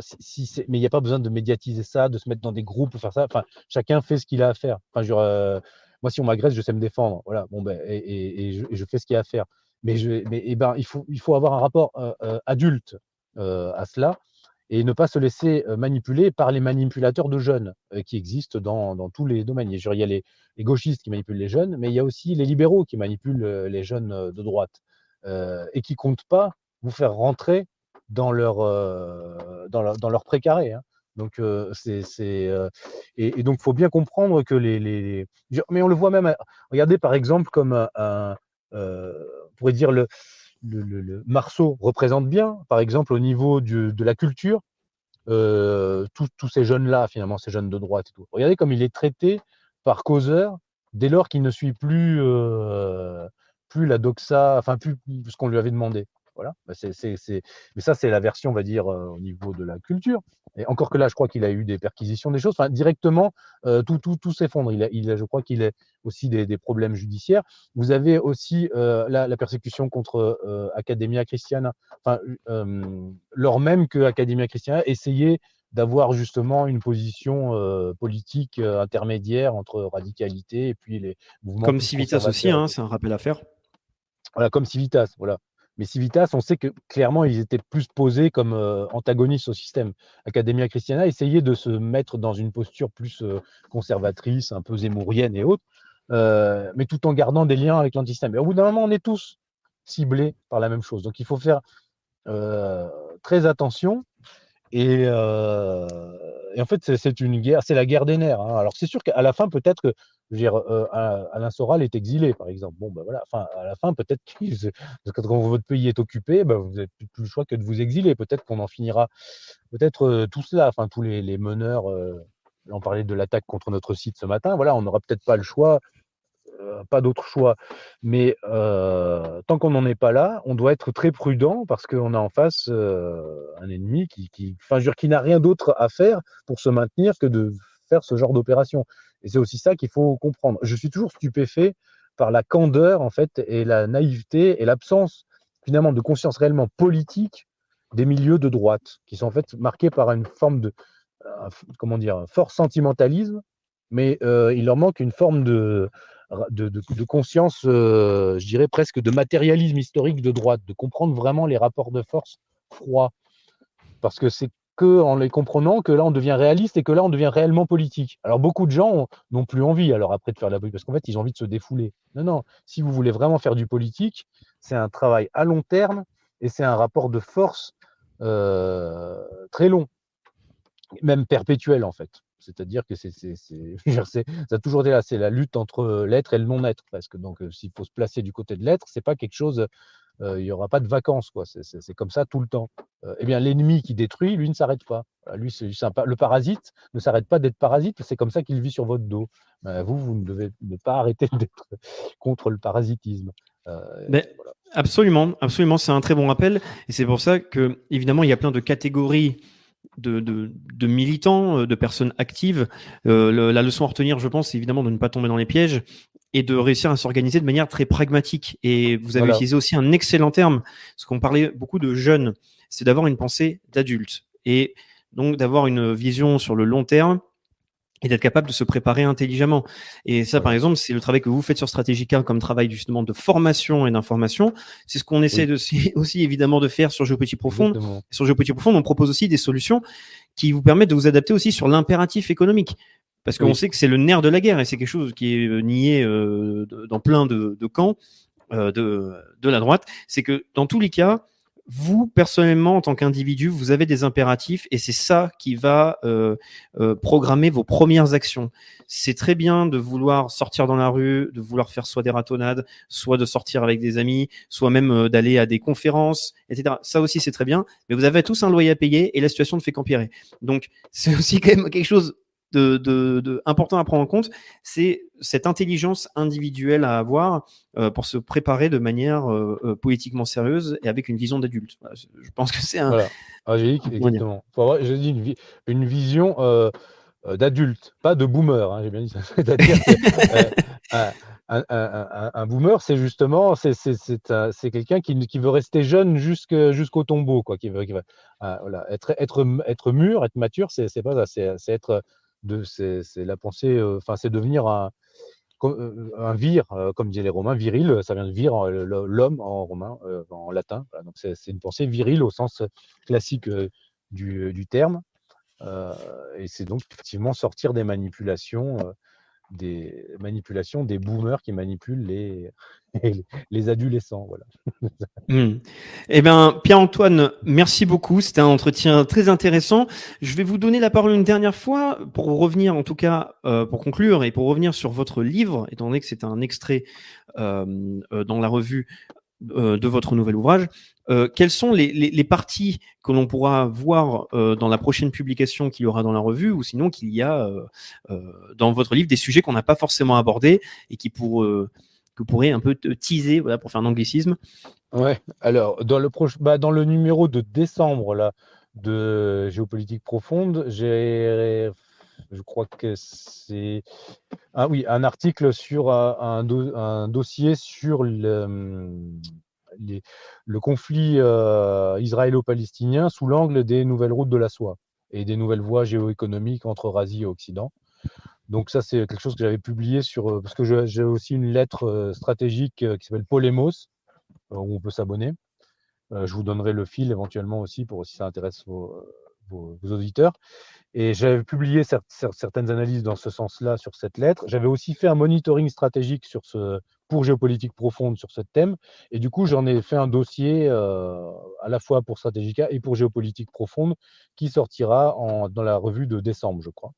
Mais il n'y a pas besoin de médiatiser ça, de se mettre dans des groupes pour faire ça. Enfin, chacun fait ce qu'il a à faire. Enfin, je euh, moi, si on m'agresse, je sais me défendre. Voilà. Bon, ben, et, je, fais ce qu'il y a à faire. Mais, je, mais eh ben, il faut, il faut avoir un rapport euh, adulte à cela et ne pas se laisser euh, manipuler par les manipulateurs de jeunes euh, qui existent dans, dans tous les domaines. Il y a- les, gauchistes qui manipulent les jeunes, mais il y a aussi les libéraux qui manipulent euh, les jeunes de droite et qui comptent pas vous faire rentrer dans leur, dans leur, dans précaré. hein. Donc, euh, c'est, et, donc, faut bien comprendre que les, Mais on le voit même. Regardez, par exemple, comme un. on pourrait dire le, le, Marceau représente bien, par exemple, au niveau de la culture, euh, tous ces jeunes-là, finalement, ces jeunes de droite et tout. Regardez comme il est traité par causeur dès lors qu'il ne suit plus, euh, plus la doxa, enfin, plus ce qu'on lui avait demandé. Voilà. Bah, c'est- c'est- c'est- Mais ça, c'est la version, on va dire, euh, au niveau de la culture. Et encore que là, je crois qu'il a eu des perquisitions, des choses. Enfin, directement, euh, tout, tout, tout s'effondre. Il a, il a, je crois qu'il a aussi des, des problèmes judiciaires. Vous avez aussi euh, la, la persécution contre Academia Christiana. Enfin, lors même que Academia Christiana essayait d'avoir justement une position euh, politique euh, intermédiaire entre radicalité et puis les mouvements Comme Civitas aussi, hein, c'est un rappel à faire. Voilà, comme Civitas, voilà. Mais Civitas, on sait que clairement, ils étaient plus posés comme euh, antagonistes au système. Academia Christiana essayait de se mettre dans une posture plus euh, conservatrice, un peu zémourienne et autres, euh, mais tout en gardant des liens avec l'antisystème. Et au bout d'un moment, on est tous ciblés par la même chose. Donc, il faut faire très attention. Et, et en fait, c'est- une guerre, c'est la guerre des nerfs. hein. Alors, c'est sûr qu'à la fin, peut-être que je dire, euh, Alain Soral est exilé, par exemple. Bon, ben voilà, enfin, à la fin, peut-être que quand votre pays est occupé, ben, vous n'avez plus, le choix que de vous exiler. Peut-être qu'on en finira, peut-être euh, tout cela, enfin, tous les, meneurs, euh, on parlait de l'attaque contre notre site ce matin, voilà, on n'aura peut-être pas le choix, pas d'autre choix. Mais euh, tant qu'on n'en est pas là, on doit être très prudent parce qu'on a en face euh, un ennemi qui, qui, n'a rien d'autre à faire pour se maintenir que de faire ce genre d'opération. Et c'est aussi ça qu'il faut comprendre. Je suis toujours stupéfait par la candeur en fait et la naïveté et l'absence finalement de conscience réellement politique des milieux de droite qui sont en fait marqués par une forme de euh, comment dire un fort sentimentalisme mais euh, il leur manque une forme de de, conscience, euh, je dirais presque de matérialisme historique de droite, de comprendre vraiment les rapports de force froids. Parce que c'est que en les comprenant que là on devient réaliste et que là on devient réellement politique. Alors beaucoup de gens n'ont plus envie alors après de faire de la politique parce qu'en fait ils ont envie de se défouler. Non non, si vous voulez vraiment faire du politique, c'est un travail à long terme et c'est un rapport de force euh, très long, même perpétuel en fait. C'est-à-dire que c'est, c'est, c'est, ça a toujours été là, c'est la lutte entre l'être et le non-être presque. Donc euh, s'il faut se placer du côté de l'être, c'est pas quelque chose euh, il n'y aura pas de vacances. quoi. C'est, c'est, c'est comme ça tout le temps. Euh, eh bien, l'ennemi qui détruit, lui, ne s'arrête pas. Voilà, lui, c'est sympa. Le parasite ne s'arrête pas d'être parasite, c'est comme ça qu'il vit sur votre dos. Ben, vous, vous ne devez ne pas arrêter d'être contre le parasitisme. Euh, Mais voilà. Absolument, absolument, c'est un très bon rappel. Et c'est pour ça que, évidemment, il y a plein de catégories de, de, de militants, euh, de personnes actives. Euh, le- la leçon à retenir, je pense, c'est évidemment de ne pas tomber dans les pièges et de réussir à s'organiser de manière très pragmatique. Et vous avez Voilà. utilisé aussi un excellent terme, parce qu'on parlait beaucoup de jeunes, c'est d'avoir une pensée d'adulte. Et donc d'avoir une vision sur le long terme et d'être capable de se préparer intelligemment. Et ça, par exemple, c'est le travail que vous faites sur Stratégica comme travail justement de formation et d'information. C'est ce qu'on essaie Oui. de, aussi- évidemment de faire sur Géopolitique Profonde. Exactement. Sur Géopolitique Profonde, on propose aussi des solutions qui vous permettent de vous adapter aussi sur l'impératif économique. Parce qu'on Oui. sait que c'est le nerf de la guerre et c'est quelque chose qui est euh, nié euh, dans plein de, de camps euh, de, de la droite. C'est que dans tous les cas, vous, personnellement, en tant qu'individu, vous avez des impératifs et c'est ça qui va euh, euh, programmer vos premières actions. C'est très bien de vouloir sortir dans la rue, de vouloir faire soit des ratonnades, soit de sortir avec des amis, soit même euh, d'aller à des conférences, etc. Ça aussi, c'est très bien, mais vous avez tous un loyer à payer et la situation ne fait qu'empirer. Donc, c'est aussi quand même quelque chose de, de, de important à prendre en compte, c'est cette intelligence individuelle à avoir euh, pour se préparer de manière euh, euh, politiquement sérieuse et avec une vision d'adulte. Voilà, je- pense que c'est un. Voilà. Ah, j'ai dit que- Comment dire exactement. Faut avoir- j'ai dit une, vi- une vision euh, d'adulte, pas de boomer. hein, j'ai bien dit ça. C'est-à-dire un, boomer, c'est justement c'est c'est c'est un- c'est quelqu'un qui, qui veut rester jeune jusqu'au tombeau, quoi. Qui veut, qui veut- ah, voilà. Être être être mûr, être mature, c'est c'est pas ça. C'est c'est être de c'est la pensée. Enfin, c'est devenir un vir, comme disaient les Romains, viril, ça vient de vir, l'homme en romain, en latin. Donc c'est une pensée virile au sens classique du, terme. Et c'est donc effectivement sortir des manipulations, des manipulations des boomers qui manipulent les, les adolescents. Voilà. Hmm. Eh bien, Pierre-Antoine, merci beaucoup. C'était un entretien très intéressant. Je vais vous donner la parole une dernière fois pour revenir, en tout cas, euh, pour conclure et pour revenir sur votre livre, étant donné que c'est un extrait euh, euh, dans la revue de votre nouvel ouvrage. Euh, quelles sont les, les- parties que l'on pourra voir euh, dans la prochaine publication qu'il y aura dans la revue, ou sinon qu'il y a euh, euh, dans votre livre des sujets qu'on n'a pas forcément abordés et qui pour, euh, que pourrez un peu te teaser, voilà, pour faire un anglicisme? Ouais, alors dans le, proche, bah, dans le numéro de décembre là, de Géopolitique Profonde, j'ai, je crois que c'est ah oui, un article sur un, un do- un dossier sur le, hum, le conflit euh, israélo-palestinien sous l'angle des nouvelles routes de la soie et des nouvelles voies géoéconomiques entre Eurasie et Occident. Donc ça, c'est quelque chose que j'avais publié sur, euh, parce que j'ai aussi une lettre euh, stratégique euh, qui s'appelle Polémos, euh, où on peut s'abonner. Euh, je vous donnerai le fil éventuellement aussi pour si ça intéresse vos, euh, vos- auditeurs. Et j'avais publié cer- cer- certaines analyses dans ce sens-là sur cette lettre. J'avais aussi fait un monitoring stratégique sur ce, pour géopolitique profonde sur ce thème. Et du coup, j'en ai fait un dossier euh, à la fois pour Stratégica et pour géopolitique profonde qui sortira en, dans la revue de décembre, je crois.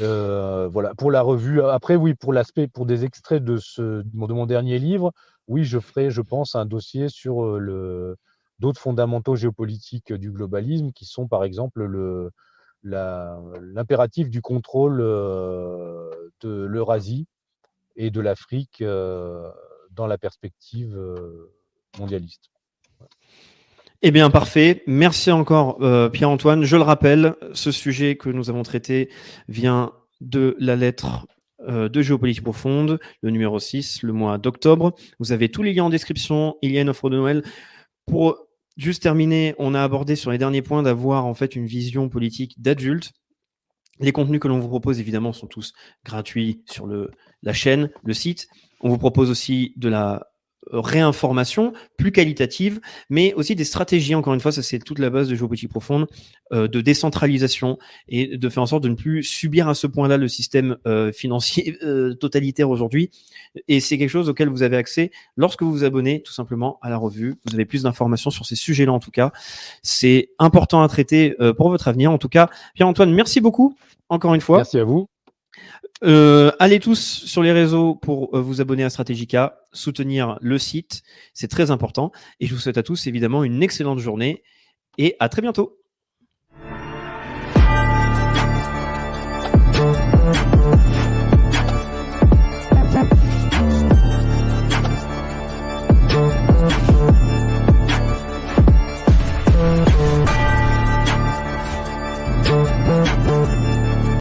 Euh, voilà, pour la revue. Après, oui, pour l'aspect, pour des extraits de, ce, de mon- de mon dernier livre, oui, je ferai, je pense, un dossier sur euh, le, d'autres fondamentaux géopolitiques du globalisme, qui sont par exemple le, l'impératif du contrôle euh, de l'Eurasie et de l'Afrique euh, dans la perspective euh, mondialiste. Eh bien, parfait. Merci encore, Pierre-Antoine. Je le rappelle, ce sujet que nous avons traité vient de la lettre de Géopolitique Profonde, le numéro 6, le mois d'octobre. Vous avez tous les liens en description. Il y a une offre de Noël. Pour juste terminer, on a abordé sur les derniers points d'avoir en fait une vision politique d'adulte. Les contenus que l'on vous propose, évidemment, sont tous gratuits sur le la chaîne, le site. On vous propose aussi de la réinformation plus qualitative, mais aussi des stratégies, encore une fois, ça c'est toute la base de géopolitique profonde, euh, de décentralisation et de faire en sorte de ne plus subir à ce point-là le système euh, financier euh, totalitaire aujourd'hui. Et c'est quelque chose auquel vous avez accès lorsque vous vous abonnez tout simplement à la revue. Vous avez plus d'informations sur ces sujets-là en tout cas. C'est important à traiter euh, pour votre avenir. En tout cas, Pierre-Antoine, merci beaucoup encore une fois. Merci à vous. Euh, allez tous sur les réseaux pour euh, vous abonner à Strategica, soutenir le site, c'est très important. Et je vous souhaite à tous évidemment une excellente journée et à très bientôt.